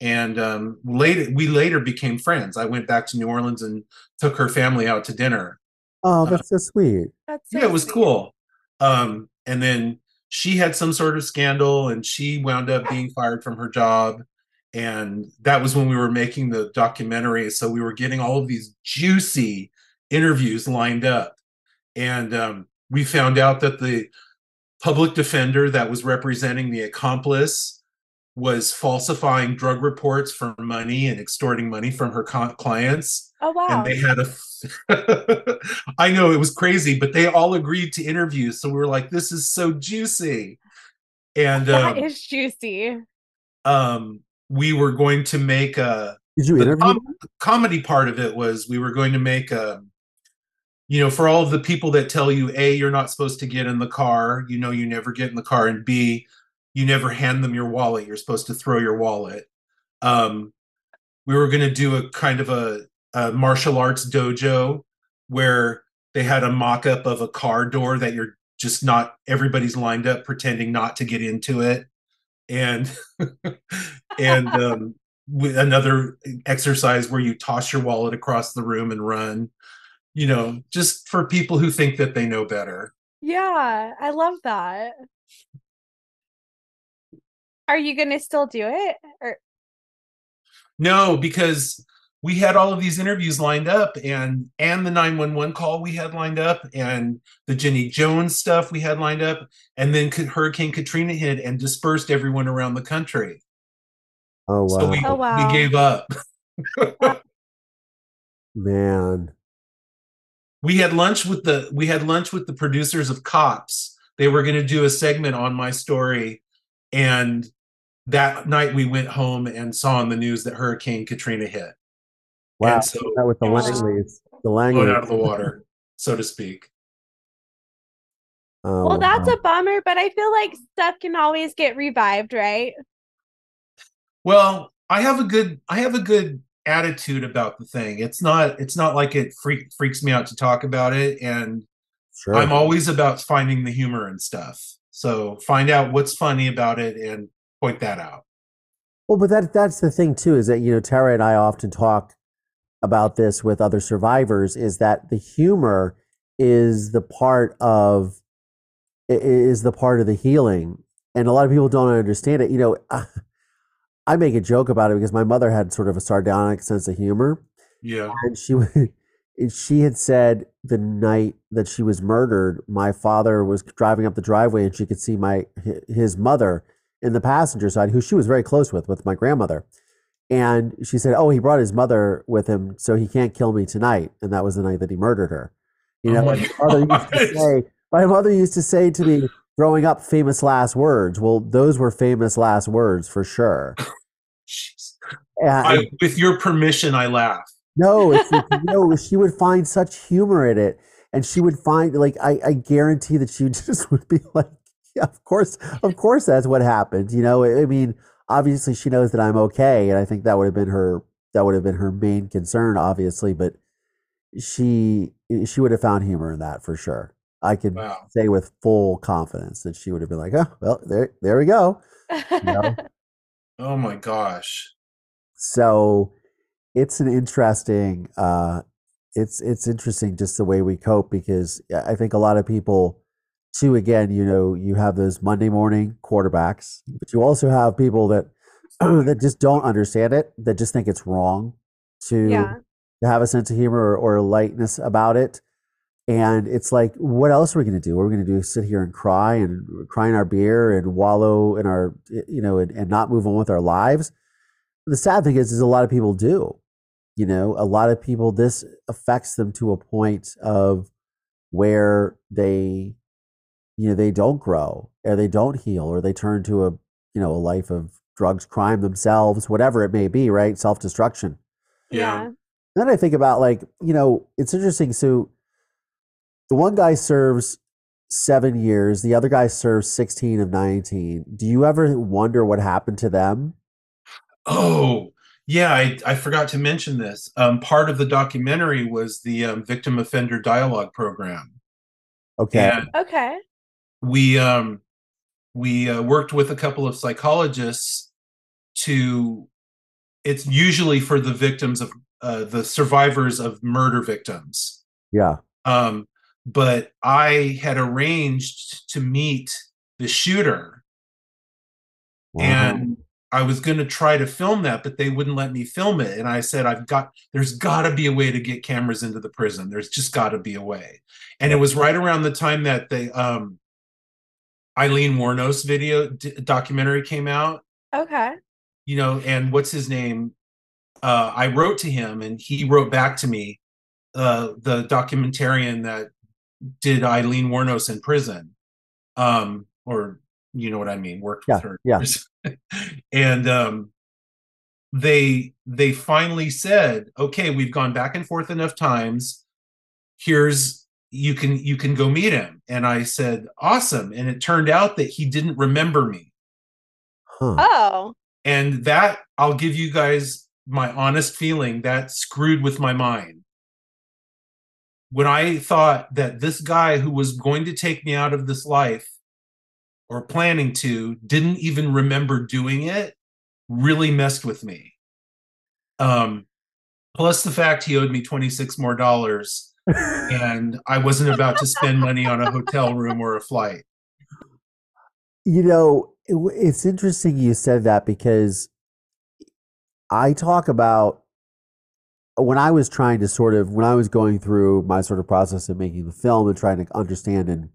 [SPEAKER 2] And um later we later became friends. I went back to new orleans and took her family out to dinner.
[SPEAKER 1] Oh, that's so sweet.
[SPEAKER 3] That's so
[SPEAKER 2] yeah, it was
[SPEAKER 3] sweet.
[SPEAKER 2] cool. Um, and then she had some sort of scandal and she wound up being fired from her job. And that was when we were making the documentary. So we were getting all of these juicy interviews lined up. And um, we found out that the public defender that was representing the accomplice was falsifying drug reports for money and extorting money from her co- clients
[SPEAKER 3] Oh wow.
[SPEAKER 2] and they had a i know it was crazy but they all agreed to interview so we were like this is so juicy and
[SPEAKER 3] That
[SPEAKER 2] um,
[SPEAKER 3] is juicy.
[SPEAKER 2] um we were going to make a
[SPEAKER 1] Did you interview?
[SPEAKER 2] com- comedy part of it was we were going to make a you know for all of the people that tell you a you're not supposed to get in the car you know you never get in the car and b you never hand them your wallet you're supposed to throw your wallet. Um we were going to do a kind of a a martial arts dojo where they had a mock-up of a car door that you're just not everybody's lined up pretending not to get into it. And and um, another exercise where you toss your wallet across the room and run you know just for people who think that they know better.
[SPEAKER 3] Yeah, I love that. Are you gonna still do it? Or
[SPEAKER 2] no because we had all of these interviews lined up and and the 911 call we had lined up and the jenny jones stuff we had lined up and then hurricane katrina hit and dispersed everyone around the country
[SPEAKER 1] Oh wow,
[SPEAKER 2] so we,
[SPEAKER 3] Oh, wow.
[SPEAKER 2] we gave up
[SPEAKER 1] man.
[SPEAKER 2] we had lunch with the we had lunch with the producers of cops they were going to do a segment on my story and that night we went home and saw on the news that hurricane katrina hit
[SPEAKER 1] Wow,
[SPEAKER 2] And so
[SPEAKER 1] that with the
[SPEAKER 2] it was
[SPEAKER 3] just
[SPEAKER 1] Langleys, the
[SPEAKER 2] blown
[SPEAKER 1] Langleys.
[SPEAKER 2] out of the water so to speak
[SPEAKER 1] Oh,
[SPEAKER 3] well, that's
[SPEAKER 1] wow.
[SPEAKER 3] a bummer, but I feel like stuff can always get revived, right?
[SPEAKER 2] Well, I have a good I have a good attitude about the thing. It's not it's not like it freak, freaks me out to talk about it and
[SPEAKER 1] sure.
[SPEAKER 2] I'm always about finding the humor and stuff. So find out what's funny about it and point that out.
[SPEAKER 1] Well, but that that's the thing too is that you know Terra and I often talk about this with other survivors is that the humor is the part of is the part of the healing, and a lot of people don't understand it. You know, I make a joke about it because my mother had sort of a sardonic sense of humor,
[SPEAKER 2] Yeah.
[SPEAKER 1] and she she had said the night that she was murdered, my father was driving up the driveway and she could see my his mother in the passenger side, who she was very close with, with my grandmother. And she said, "Oh, he brought his mother with him, so he can't kill me tonight." And that was the night that he murdered her. You
[SPEAKER 2] Oh
[SPEAKER 1] know,
[SPEAKER 2] my
[SPEAKER 1] my mother used to say, my mother used to say to me growing up, famous last words. Well, those were famous last words for sure. And-
[SPEAKER 2] I, with your permission, I laugh.
[SPEAKER 1] no, it's like, no, she would find such humor in it. And she would find like I, I guarantee that she just would be like, of course, of course that's what happened. You know, I mean, obviously she knows that I'm okay. And I think that would have been her that would have been her main concern, obviously, but she she would have found humor in that for sure. I could
[SPEAKER 2] Wow.
[SPEAKER 1] say with full confidence that she would have been like, Oh, well, there there we go. know?
[SPEAKER 2] Oh my gosh.
[SPEAKER 1] so it's an interesting uh it's it's interesting just the way we cope because i think a lot of people too again you know you have those monday morning quarterbacks but you also have people that that just don't understand it that just think it's wrong to
[SPEAKER 3] yeah.
[SPEAKER 1] to have a sense of humor or, or lightness about it. And it's like what else are we going to do? What are we going to do sit here and cry and cry in our beer and wallow in our you know and, and not move on with our lives? The sad thing is is a lot of people do. You know a lot of people this affects them to a point of where they you know they don't grow or they don't heal or they turn to a you know a life of drugs crime themselves whatever it may be right self-destruction
[SPEAKER 2] Yeah.
[SPEAKER 1] then I think about like, you know, it's interesting. So the one guy serves seven years, the other guy serves 16 of 19. Do you ever wonder what happened to them?
[SPEAKER 2] Oh, yeah, I, I forgot to mention this. Um, part of the documentary was the um, victim offender dialogue program.
[SPEAKER 1] Okay.
[SPEAKER 2] And
[SPEAKER 3] Okay.
[SPEAKER 2] We um, we uh, worked with a couple of psychologists to it's usually for the victims of uh, the survivors of murder victims
[SPEAKER 1] Yeah.
[SPEAKER 2] um, but i had arranged to meet the shooter
[SPEAKER 1] Wow.
[SPEAKER 2] and I was going to try to film that, but they wouldn't let me film it. And I said, I've got, there's got to be a way to get cameras into the prison. There's just got to be a way. And it was right around the time that they, um, Aileen Wuornos video d- documentary came out,
[SPEAKER 3] Okay.
[SPEAKER 2] you know, and what's his name? Uh, I wrote to him and he wrote back to me, uh, the documentarian that did Aileen Wuornos in prison. Um, or you know what I mean, worked with her.
[SPEAKER 1] yeah.
[SPEAKER 2] and um they they finally said, okay, we've gone back and forth enough times. Here's you can you can go meet him. And I said, awesome. And it turned out that he didn't remember me.
[SPEAKER 1] Huh.
[SPEAKER 3] Oh.
[SPEAKER 2] And that I'll give you guys my honest feeling that screwed with my mind when I thought that this guy who was going to take me out of this life or planning to didn't even remember doing it really messed with me. Um, plus the fact he owed me 26 more dollars and I wasn't about to spend money on a hotel room or a flight.
[SPEAKER 1] You know, it, it's interesting you said that because I talk about when I was trying to sort of when I was going through my sort of process of making the film and trying to understand and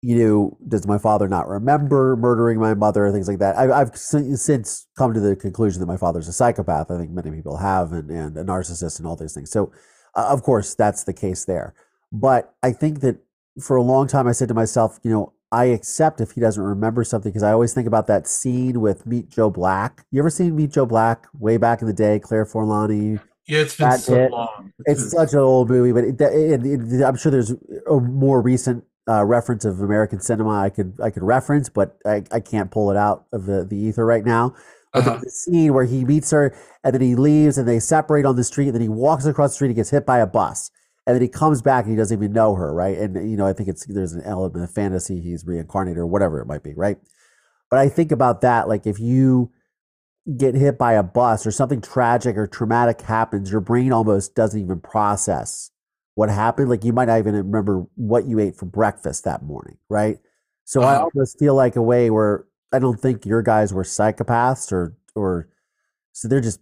[SPEAKER 1] you know, does my father not remember murdering my mother, things like that. I've, I've since come to the conclusion that my father's a psychopath. I think many people have, and, and a narcissist, and all these things. So, uh, of course, that's the case there. But I think that for a long time, I said to myself, you know, I accept if he doesn't remember something because I always think about that scene with Meet Joe Black. You ever seen Meet Joe Black way back in the day? Claire Forlani.
[SPEAKER 2] Yeah, it's been so long.
[SPEAKER 1] It's, it's such an old movie, but it, it, it, I'm sure there's a more recent uh, reference of American cinema I could I could reference, but I, I can't pull it out of the, the ether right now. Uh-huh. the, the scene where he meets her and then he leaves and they separate on the street and then he walks across the street and gets hit by a bus and then he comes back and he doesn't even know her, right? And you know, I think it's there's an element of fantasy he's reincarnated or whatever it might be, right? But I think about that, like if you get hit by a bus or something tragic or traumatic happens, your brain almost doesn't even process what happened. Like you might not even remember what you ate for breakfast that morning, right? So uh-huh. I almost feel like a way where I don't think your guys were psychopaths or or so they're just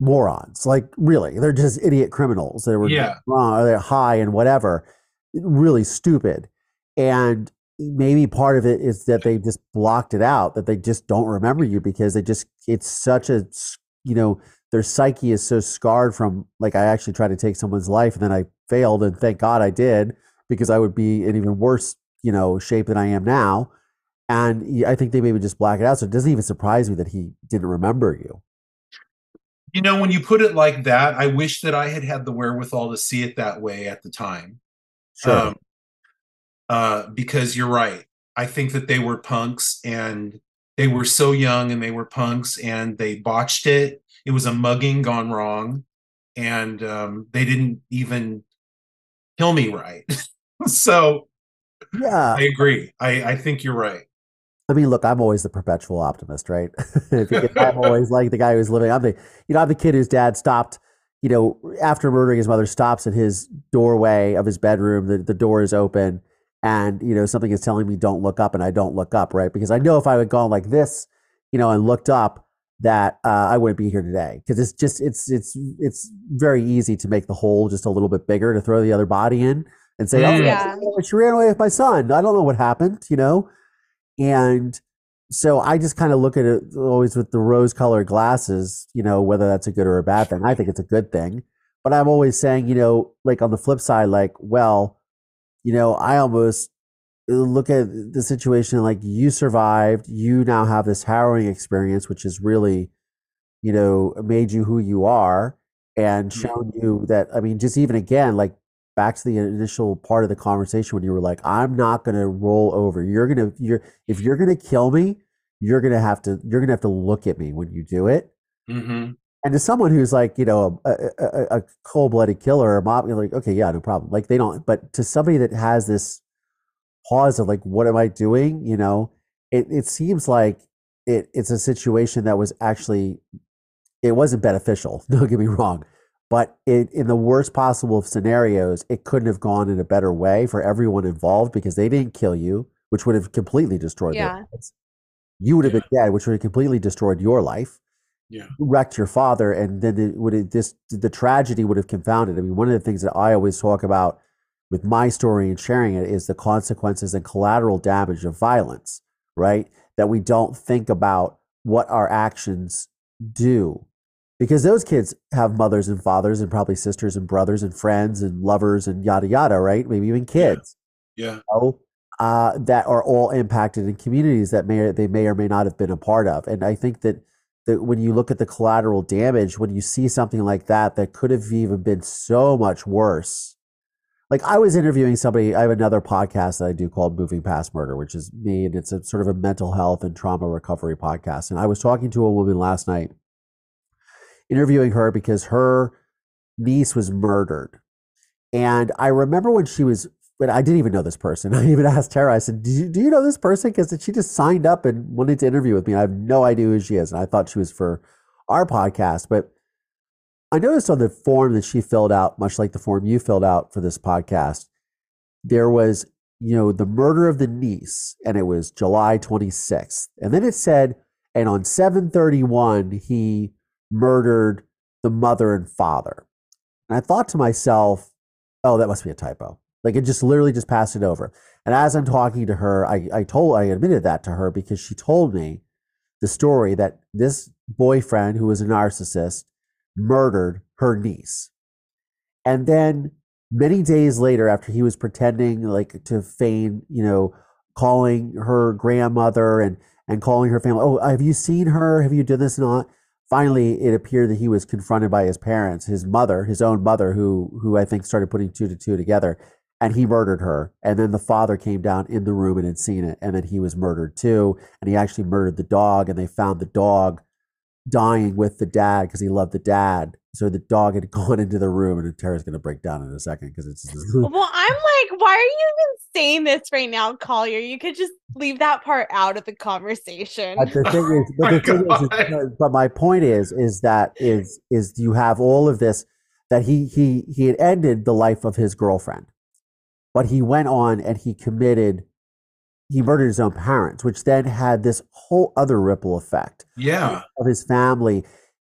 [SPEAKER 1] morons. Like really, they're just idiot criminals. They were yeah. wrong, or they're high and whatever. Really stupid. And maybe part of it is that they just blocked it out, that they just don't remember you because they just it's such a you know their psyche is so scarred from like I actually tried to take someone's life and then I failed and thank God I did because I would be in even worse you know shape than I am now. And I think they maybe just black it out. So it doesn't even surprise me that he didn't remember you
[SPEAKER 2] you know, when you put it like that, I wish that I had had the wherewithal to see it that way at the time. Sure. Um, uh, because you're right. I think that they were punks and they were so young and they were punks and they botched it. It was a mugging gone wrong. And um, they didn't even kill me right. so yeah, I agree. I, I think you're right.
[SPEAKER 1] I mean, look, I'm always the perpetual optimist, right? I'm always like the guy who's living. I'm the, you know, I'm the kid whose dad stopped, you know, after murdering his mother, stops at his doorway of his bedroom. The, the door is open, and you know, something is telling me don't look up, and I don't look up, right? Because I know if I had gone like this, you know, and looked up, that uh, I wouldn't be here today. Because it's just, it's, it's, it's very easy to make the hole just a little bit bigger to throw the other body in and say, oh, yeah. she ran away with my son. I don't know what happened, you know. And so I just kind of look at it always with the rose colored glasses, you know, whether that's a good or a bad thing. I think it's a good thing. But I'm always saying, you know, like on the flip side, like, well, you know, I almost look at the situation like you survived, you now have this harrowing experience, which has really, you know, made you who you are and mm-hmm. shown you that, I mean, just even again, like back to the initial part of the conversation when you were like, I'm not going to roll over. You're going to, you're, if you're going to kill me, you're going to have to, you're going to have to look at me when you do it. Mm-hmm. And to someone who's like, you know, a, a, a cold blooded killer or a mob, you're like, okay, yeah, no problem. Like they don't, but to somebody that has this pause of like, what am I doing? You know, it, it seems like it, it's a situation that was actually, it wasn't beneficial. Don't get me wrong but it, in the worst possible of scenarios, it couldn't have gone in a better way for everyone involved because they didn't kill you, which would have completely destroyed yeah. their lives. You would have yeah. been dead, which would have completely destroyed your life.
[SPEAKER 2] Yeah,
[SPEAKER 1] wrecked your father, and then it would have this the tragedy would have confounded. I mean, one of the things that I always talk about with my story and sharing it is the consequences and collateral damage of violence. Right, that we don't think about what our actions do because those kids have mothers and fathers and probably sisters and brothers and friends and lovers and yada yada, right? Maybe even kids.
[SPEAKER 2] Yeah. You
[SPEAKER 1] know, uh, that are all impacted in communities that may they may or may not have been a part of. And I think that that when you look at the collateral damage, when you see something like that that could have even been so much worse. Like I was interviewing somebody, I have another podcast that I do called Moving Past Murder, which is me, and it's a sort of a mental health and trauma recovery podcast. And I was talking to a woman last night interviewing her because her niece was murdered. And I remember when she was, but I didn't even know this person. I even asked Terra, I said, Do you, do you know this person? Because she just signed up and wanted to interview with me. I have no idea who she is. And I thought she was for our podcast. But I noticed on the form that she filled out, much like the form you filled out for this podcast, there was, you know, the murder of the niece, and it was July 26th. And then it said, and on 731, he murdered the mother and father. And I thought to myself, oh, that must be a typo. Like it just literally just passed it over. And as I'm talking to her, I, I told, I admitted that to her because she told me the story that this boyfriend who was a narcissist murdered her niece. And then many days later, after he was pretending like to feign, you know, calling her grandmother and and calling her family, oh, have you seen her? Have you done this all? Finally, it appeared that he was confronted by his parents, his mother, his own mother, who who I think started putting two to two together, and he murdered her. And then the father came down in the room and had seen it, and then he was murdered too. And he actually murdered the dog, and they found the dog dying with the dad because he loved the dad. So the dog had gone into the room, and Terra's going to break down in a second because it's.
[SPEAKER 3] well, I'm like, why are you even saying this right now, Collier? You could just leave that part out of the conversation.
[SPEAKER 1] But the thing is, but, oh the thing is, is, but my point is, is that is is you have all of this that he he he had ended the life of his girlfriend, but he went on and he committed he murdered his own parents, which then had this whole other ripple effect.
[SPEAKER 2] Yeah.
[SPEAKER 1] Of his family,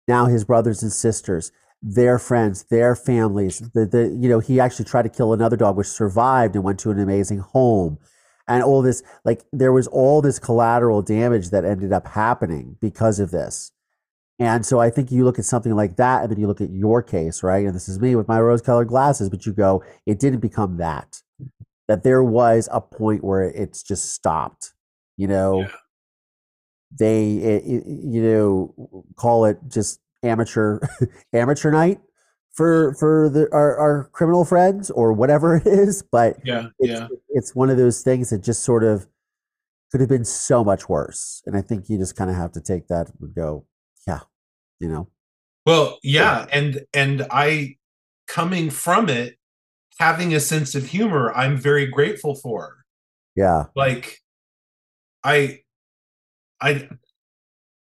[SPEAKER 1] now his brothers and sisters, their friends, their families. The, the you know, he actually tried to kill another dog which survived and went to an amazing home. And all this, like there was all this collateral damage that ended up happening because of this. And so I think you look at something like that, and then you look at your case, right? And this is me with my rose colored glasses, but you go, it didn't become that that there was a point where it's just stopped. You know, yeah. they it, it, you know call it just amateur amateur night for for the our, our criminal friends or whatever it is. But
[SPEAKER 2] yeah,
[SPEAKER 1] it's,
[SPEAKER 2] yeah,
[SPEAKER 1] it's one of those things that just sort of could have been so much worse. And I think you just kind of have to take that and go, yeah, you know.
[SPEAKER 2] Well, yeah, and and I coming from it having a sense of humor i'm very grateful for.
[SPEAKER 1] Yeah.
[SPEAKER 2] Like i i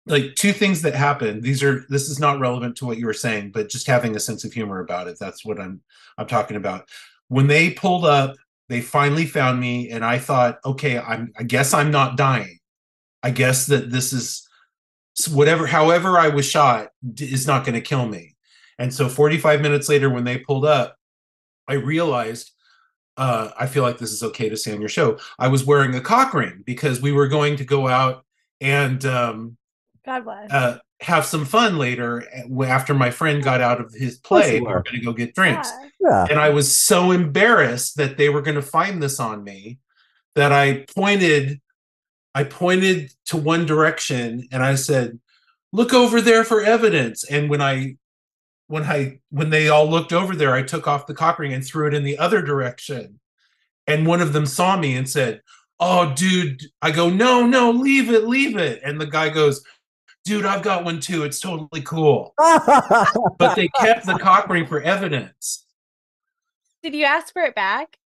[SPEAKER 2] like two things that happened these are this is not relevant to what you were saying but just having a sense of humor about it that's what i'm i'm talking about. When they pulled up they finally found me and i thought okay i'm i guess i'm not dying. I guess that this is whatever however i was shot is not going to kill me. And so 45 minutes later when they pulled up I realized uh, I feel like this is okay to say on your show. I was wearing a cock ring because we were going to go out and um,
[SPEAKER 3] God bless.
[SPEAKER 2] Uh, have some fun later eh, after my friend got out of his play. We were going to go get drinks.
[SPEAKER 1] Yeah.
[SPEAKER 2] And I was so embarrassed that they were going to find this on me that I pointed I pointed to one direction and I said, "Look over there for evidence." And when I when I when they all looked over there, I took off the cock ring and threw it in the other direction. And one of them saw me and said, "Oh, dude." I go, "No, no, leave it, leave it." And the guy goes, "Dude, I've got one too. It's totally cool." but they kept the cock ring for evidence.
[SPEAKER 3] Did you ask for it back?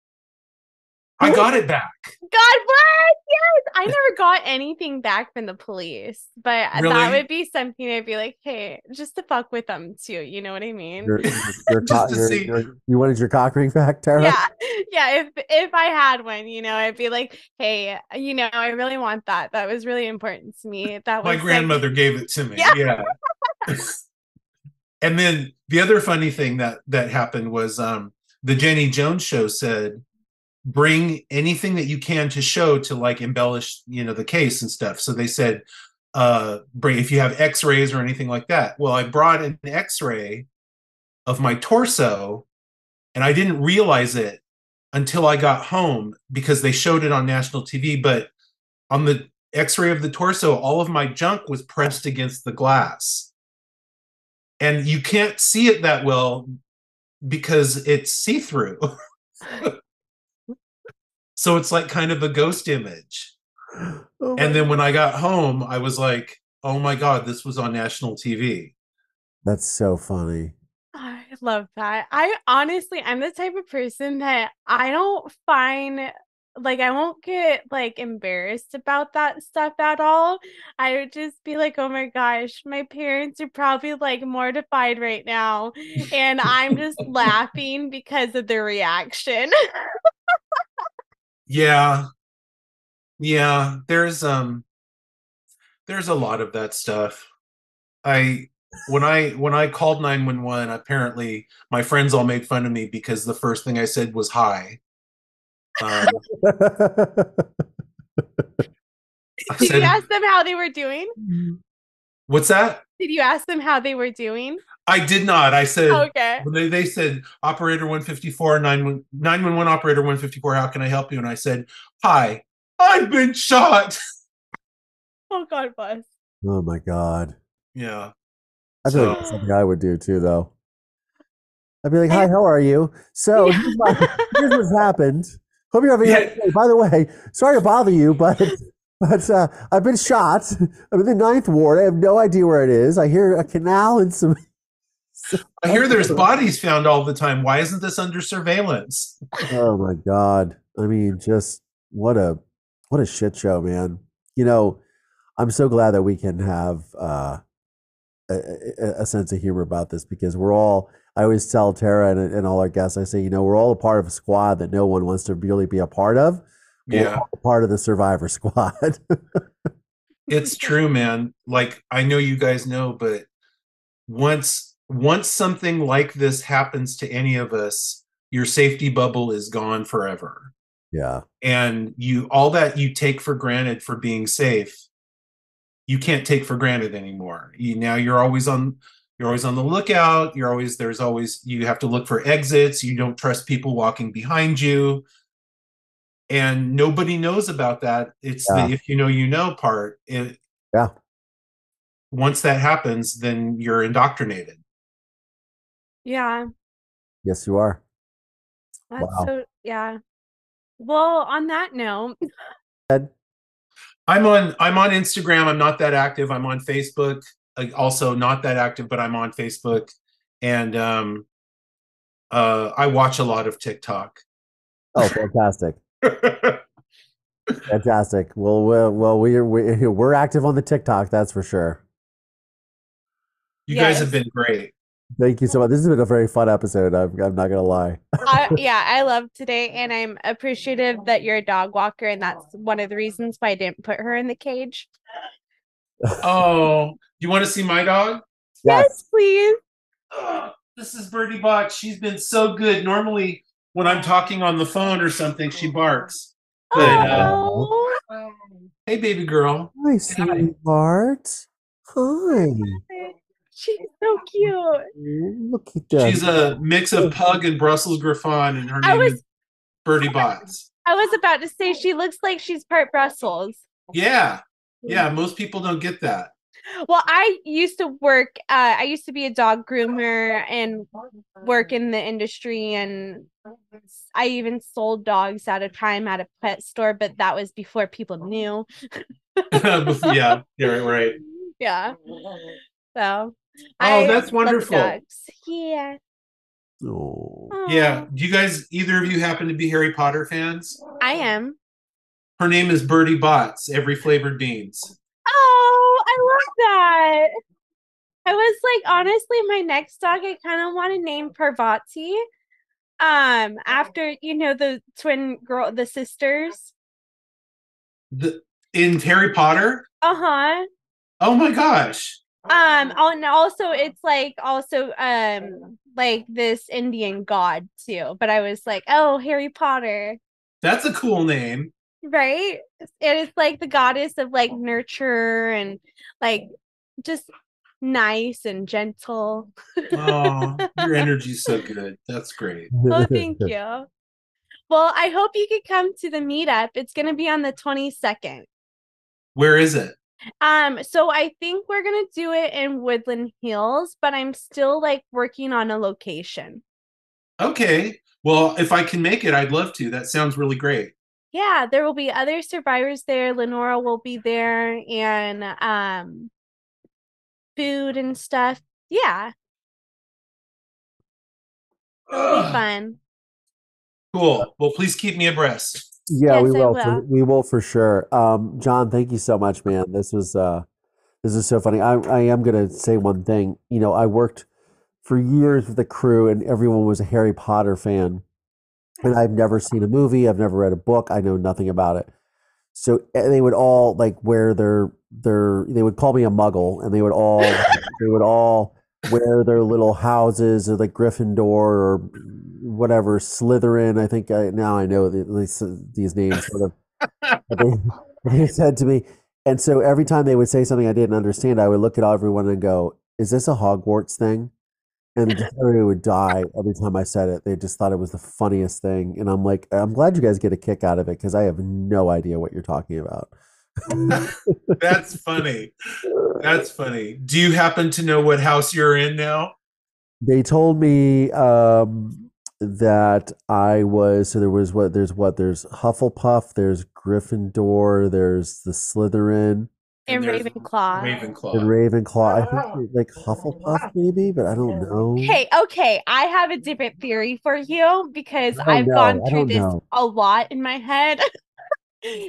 [SPEAKER 2] I got it back.
[SPEAKER 3] God bless. Yes. I never got anything back from the police, but really? that would be something I'd be like, hey, just to fuck with them too. You know what I mean? You're,
[SPEAKER 1] you're co- you're, you wanted your cock ring back, Terra?
[SPEAKER 3] Yeah. Yeah. If if I had one, you know, I'd be like, hey, you know, I really want that. That was really important to me. That
[SPEAKER 2] was my grandmother like... gave it to me. Yeah. yeah. and then the other funny thing that that happened was um the Jenny Jones show said bring anything that you can to show to like embellish you know the case and stuff. So they said uh bring if you have x-rays or anything like that. Well i brought an x-ray of my torso and i didn't realize it until i got home because they showed it on national tv but on the x-ray of the torso all of my junk was pressed against the glass. And you can't see it that well because it's see-through So it's like kind of a ghost image. Oh and then when I got home, I was like, oh my God, this was on national TV.
[SPEAKER 1] That's so funny.
[SPEAKER 3] I love that. I honestly, I'm the type of person that I don't find like I won't get like embarrassed about that stuff at all. I would just be like, "Oh my gosh, my parents are probably like mortified right now." And I'm just laughing because of their reaction.
[SPEAKER 2] Yeah. Yeah, there's um there's a lot of that stuff. I when I when I called 911, apparently my friends all made fun of me because the first thing I said was hi. Um,
[SPEAKER 3] Did you ask them how they were doing?
[SPEAKER 2] what's that?
[SPEAKER 3] Did you ask them how they were doing?
[SPEAKER 2] I did not. I said
[SPEAKER 3] Okay.
[SPEAKER 2] when they, they said operator 154 911 911 operator 154 how can i help you and i said hi i've been shot
[SPEAKER 3] Oh God bless.
[SPEAKER 1] oh my god.
[SPEAKER 2] yeah
[SPEAKER 1] I feel like that's something I would do too, though. I'd be like, "Hi, how are you? So
[SPEAKER 3] Yeah.
[SPEAKER 1] here's, my, here's what's happened. Hope you're having. a
[SPEAKER 2] Yeah.
[SPEAKER 1] good day. By the way, sorry to bother you, but but uh, I've been shot. I'm in the ninth ward. I have no idea where it is. I hear a canal and some.
[SPEAKER 2] I hear there's bodies found all the time why isn't this under surveillance
[SPEAKER 1] Oh my god! I mean, just what a what a shit show, man. You know, I'm so glad that we can have uh, a, a, sense of humor about this because we're all. I always tell Terra and, and all our guests, I say, you know, we're all a part of a squad that no one wants to really be a part of. We're
[SPEAKER 2] yeah
[SPEAKER 1] part of the Survivor Squad.
[SPEAKER 2] it's true man like i know you guys know but once once something like this happens to any of us your safety bubble is gone forever.
[SPEAKER 1] Yeah,
[SPEAKER 2] and you all that you take for granted for being safe you can't take for granted anymore. You now you're always on you're always on the lookout. You're always there's always you have to look for exits. You don't trust people walking behind you. And nobody knows about that. It's
[SPEAKER 1] Yeah.
[SPEAKER 2] the if you know you know part. It,
[SPEAKER 1] Yeah.
[SPEAKER 2] once that happens then you're indoctrinated
[SPEAKER 3] Yeah.
[SPEAKER 1] yes, you are.
[SPEAKER 3] That's
[SPEAKER 1] Wow.
[SPEAKER 3] so yeah. Well, on that note,
[SPEAKER 1] Ed?
[SPEAKER 2] i'm on i'm on instagram i'm not that active i'm on facebook uh, also not that active but i'm on facebook and um uh i watch a lot of tiktok
[SPEAKER 1] Oh, fantastic, fantastic. Well, well, well we're we, we're active on the TikTok, that's for sure.
[SPEAKER 2] you guys
[SPEAKER 3] Yes.
[SPEAKER 2] have been great
[SPEAKER 1] Thank you so much. This has been a very fun episode. I'm, I'm not gonna lie.
[SPEAKER 3] I, yeah, I love today, and I'm appreciative that you're a dog walker, and that's one of the reasons why I didn't put her in the cage.
[SPEAKER 2] oh you want to see my dog
[SPEAKER 3] Yes, please.
[SPEAKER 2] oh, this is birdie bot she's been so good normally when i'm talking on the phone or something she barks but uh,
[SPEAKER 3] Oh,
[SPEAKER 2] hey baby girl
[SPEAKER 1] Hi, sweetheart. Hi.
[SPEAKER 3] She's so cute.
[SPEAKER 1] Look at that.
[SPEAKER 2] she's a mix of pug and brussels griffon and her name
[SPEAKER 3] was-
[SPEAKER 2] is birdie bots
[SPEAKER 3] I was about to say she looks like she's part Brussels.
[SPEAKER 2] yeah yeah most people don't get that
[SPEAKER 3] Well, I used to work. Uh, I used to be a dog groomer and work in the industry, and I even sold dogs at a time at a pet store, but that was before people knew.
[SPEAKER 2] yeah yeah right, right
[SPEAKER 3] Yeah. So.
[SPEAKER 2] Oh, that's wonderful.
[SPEAKER 3] dogs. Yeah.
[SPEAKER 1] Oh.
[SPEAKER 2] yeah do you guys either of you happen to be harry potter fans
[SPEAKER 3] I am.
[SPEAKER 2] her name is birdie bots every flavored beans
[SPEAKER 3] Oh, I love that. I was like, honestly, my next dog, I kind of want to name Parvati. Um, after you know the twin girl, the sisters.
[SPEAKER 2] the, in harry potter
[SPEAKER 3] Uh huh.
[SPEAKER 2] oh my gosh
[SPEAKER 3] Um, oh, and also it's like also um like this Indian god too. But I was like, oh, Harry Potter,
[SPEAKER 2] that's a cool name
[SPEAKER 3] right? And it's like the goddess of like nurture and like just nice and gentle.
[SPEAKER 2] oh your energy's so good that's great
[SPEAKER 3] Oh, thank you. Well, I hope you could come to the meetup. It's going to be on the 22nd.
[SPEAKER 2] where is it
[SPEAKER 3] Um, so I think we're going to do it in Woodland Hills, but I'm still like working on a location.
[SPEAKER 2] okay well if i can make it i'd love to that sounds really great
[SPEAKER 3] Yeah, there will be other survivors there. Lenora will be there and um food and stuff. Yeah, it'll be fun.
[SPEAKER 2] Cool. Well, please keep me abreast.
[SPEAKER 1] Yeah, we
[SPEAKER 3] Yes, I
[SPEAKER 1] will. For, we will for sure. Um, Jon, thank you so much, man. This was uh, this is so funny. I I am gonna say one thing. You know, I worked for years with the crew, and everyone was a Harry Potter fan, and I've never seen a movie. I've never read a book. I know nothing about it. So eh, they would all like wear their their. They would call me a Muggle, and they would all they would all wear their little houses or like Gryffindor or whatever Slytherin. I think I now I know at least these names sort of. they, they said to me, and so every time they would say something I didn't understand, I would look at everyone and go, "Is this a Hogwarts thing?" And everybody would die every time I said it. They just thought it was the funniest thing, and I'm like, I'm glad you guys get a kick out of it because I have no idea what you're talking about.
[SPEAKER 2] That's funny. That's funny. Do you happen to know what house you're in now?
[SPEAKER 1] They told me um, that I was so there was what there's what there's Hufflepuff, there's Gryffindor, there's the Slytherin
[SPEAKER 3] And
[SPEAKER 2] there's
[SPEAKER 3] Ravenclaw.
[SPEAKER 2] Ravenclaw.
[SPEAKER 1] and Ravenclaw. I think like Hufflepuff maybe, but I don't know.
[SPEAKER 3] Okay, okay. I have a different theory for you because
[SPEAKER 1] I don't
[SPEAKER 3] I've
[SPEAKER 1] know,
[SPEAKER 3] gone through this
[SPEAKER 1] know.
[SPEAKER 3] a lot in my head.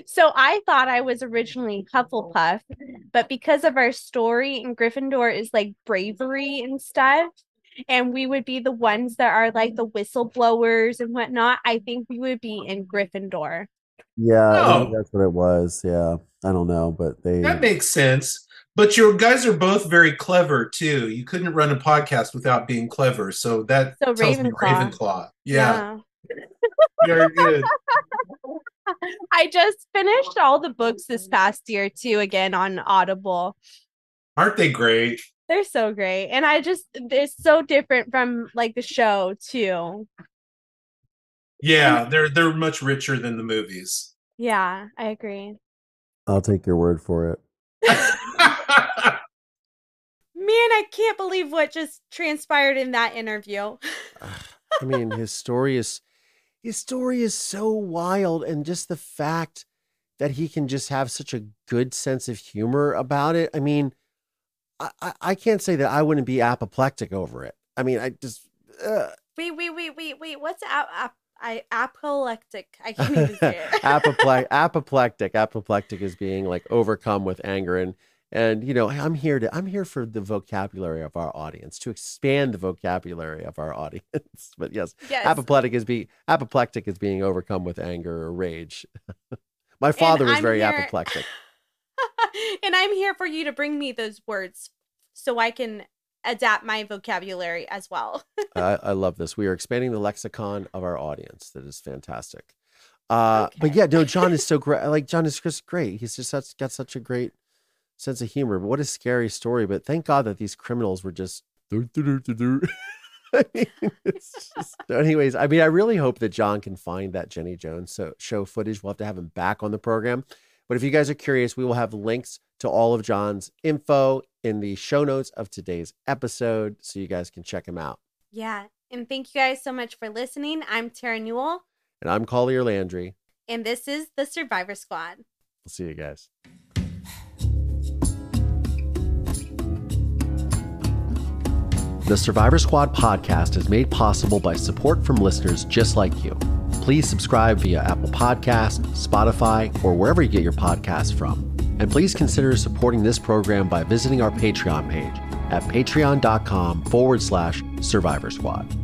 [SPEAKER 3] so I thought I was originally Hufflepuff, but because of our story in Gryffindor is like bravery and stuff, and we would be the ones that are like the whistleblowers and whatnot, I think we would be in Gryffindor.
[SPEAKER 1] Yeah, I think
[SPEAKER 2] Oh.
[SPEAKER 1] that's what it was. Yeah, I don't know, but they.
[SPEAKER 2] That makes sense. But your guys are both very clever too. You couldn't run a podcast without being clever. So that
[SPEAKER 3] So
[SPEAKER 2] tells me
[SPEAKER 3] Ravenclaw.
[SPEAKER 2] Ravenclaw. Yeah, very good.
[SPEAKER 3] I just finished all the oh, books this past year too, again on Audible.
[SPEAKER 2] Aren't they great?
[SPEAKER 3] They're so great. And I just they're so different from like the show too.
[SPEAKER 2] Yeah, they're they're much richer than the movies.
[SPEAKER 3] Yeah, I agree.
[SPEAKER 1] I'll take your word for it.
[SPEAKER 3] Man, I can't believe what just transpired in that interview.
[SPEAKER 4] I mean, his story is his story is so wild, and just the fact that he can just have such a good sense of humor about it. I mean, I I, I can't say that I wouldn't be apoplectic over it. I mean, I just. Uh,
[SPEAKER 3] Wait, wait, wait, wait, wait. What's ap- ap- I apoplectic? I can't even say it.
[SPEAKER 4] Apople- apoplectic apoplectic is being like overcome with anger and and you know i'm here to i'm here for the vocabulary of our audience to expand the vocabulary of our audience. But yes,
[SPEAKER 3] yes.
[SPEAKER 4] apoplectic is be apoplectic is being overcome with anger or rage. My father was very
[SPEAKER 3] here-
[SPEAKER 4] apoplectic.
[SPEAKER 3] And I'm here for you to bring me those words so I can adapt my vocabulary as well.
[SPEAKER 4] I, I love this. We are expanding the lexicon of our audience. That is fantastic. Uh but yeah no Jon is so great like Jon is just great. He's just such, got such a great sense of humor but what a scary story but thank god that these criminals were just I mean, it's just, anyways i mean i really hope that Jon can find that jenny jones so, show footage we'll have to have him back on the program but if you guys are curious we will have links to all of Jon's info in the show notes of today's episode so you guys can check him out
[SPEAKER 3] yeah. And thank you guys so much for listening. I'm Terra Newell,
[SPEAKER 4] and i'm collier landry
[SPEAKER 3] and this is the Survivor Squad.
[SPEAKER 4] we'll see you guys The Survivor Squad podcast is made possible by support from listeners just like you. Please subscribe via Apple Podcast, Spotify, or wherever you get your podcasts from. And please consider supporting this program by visiting our Patreon page at patreon.com forward slash survivor squad.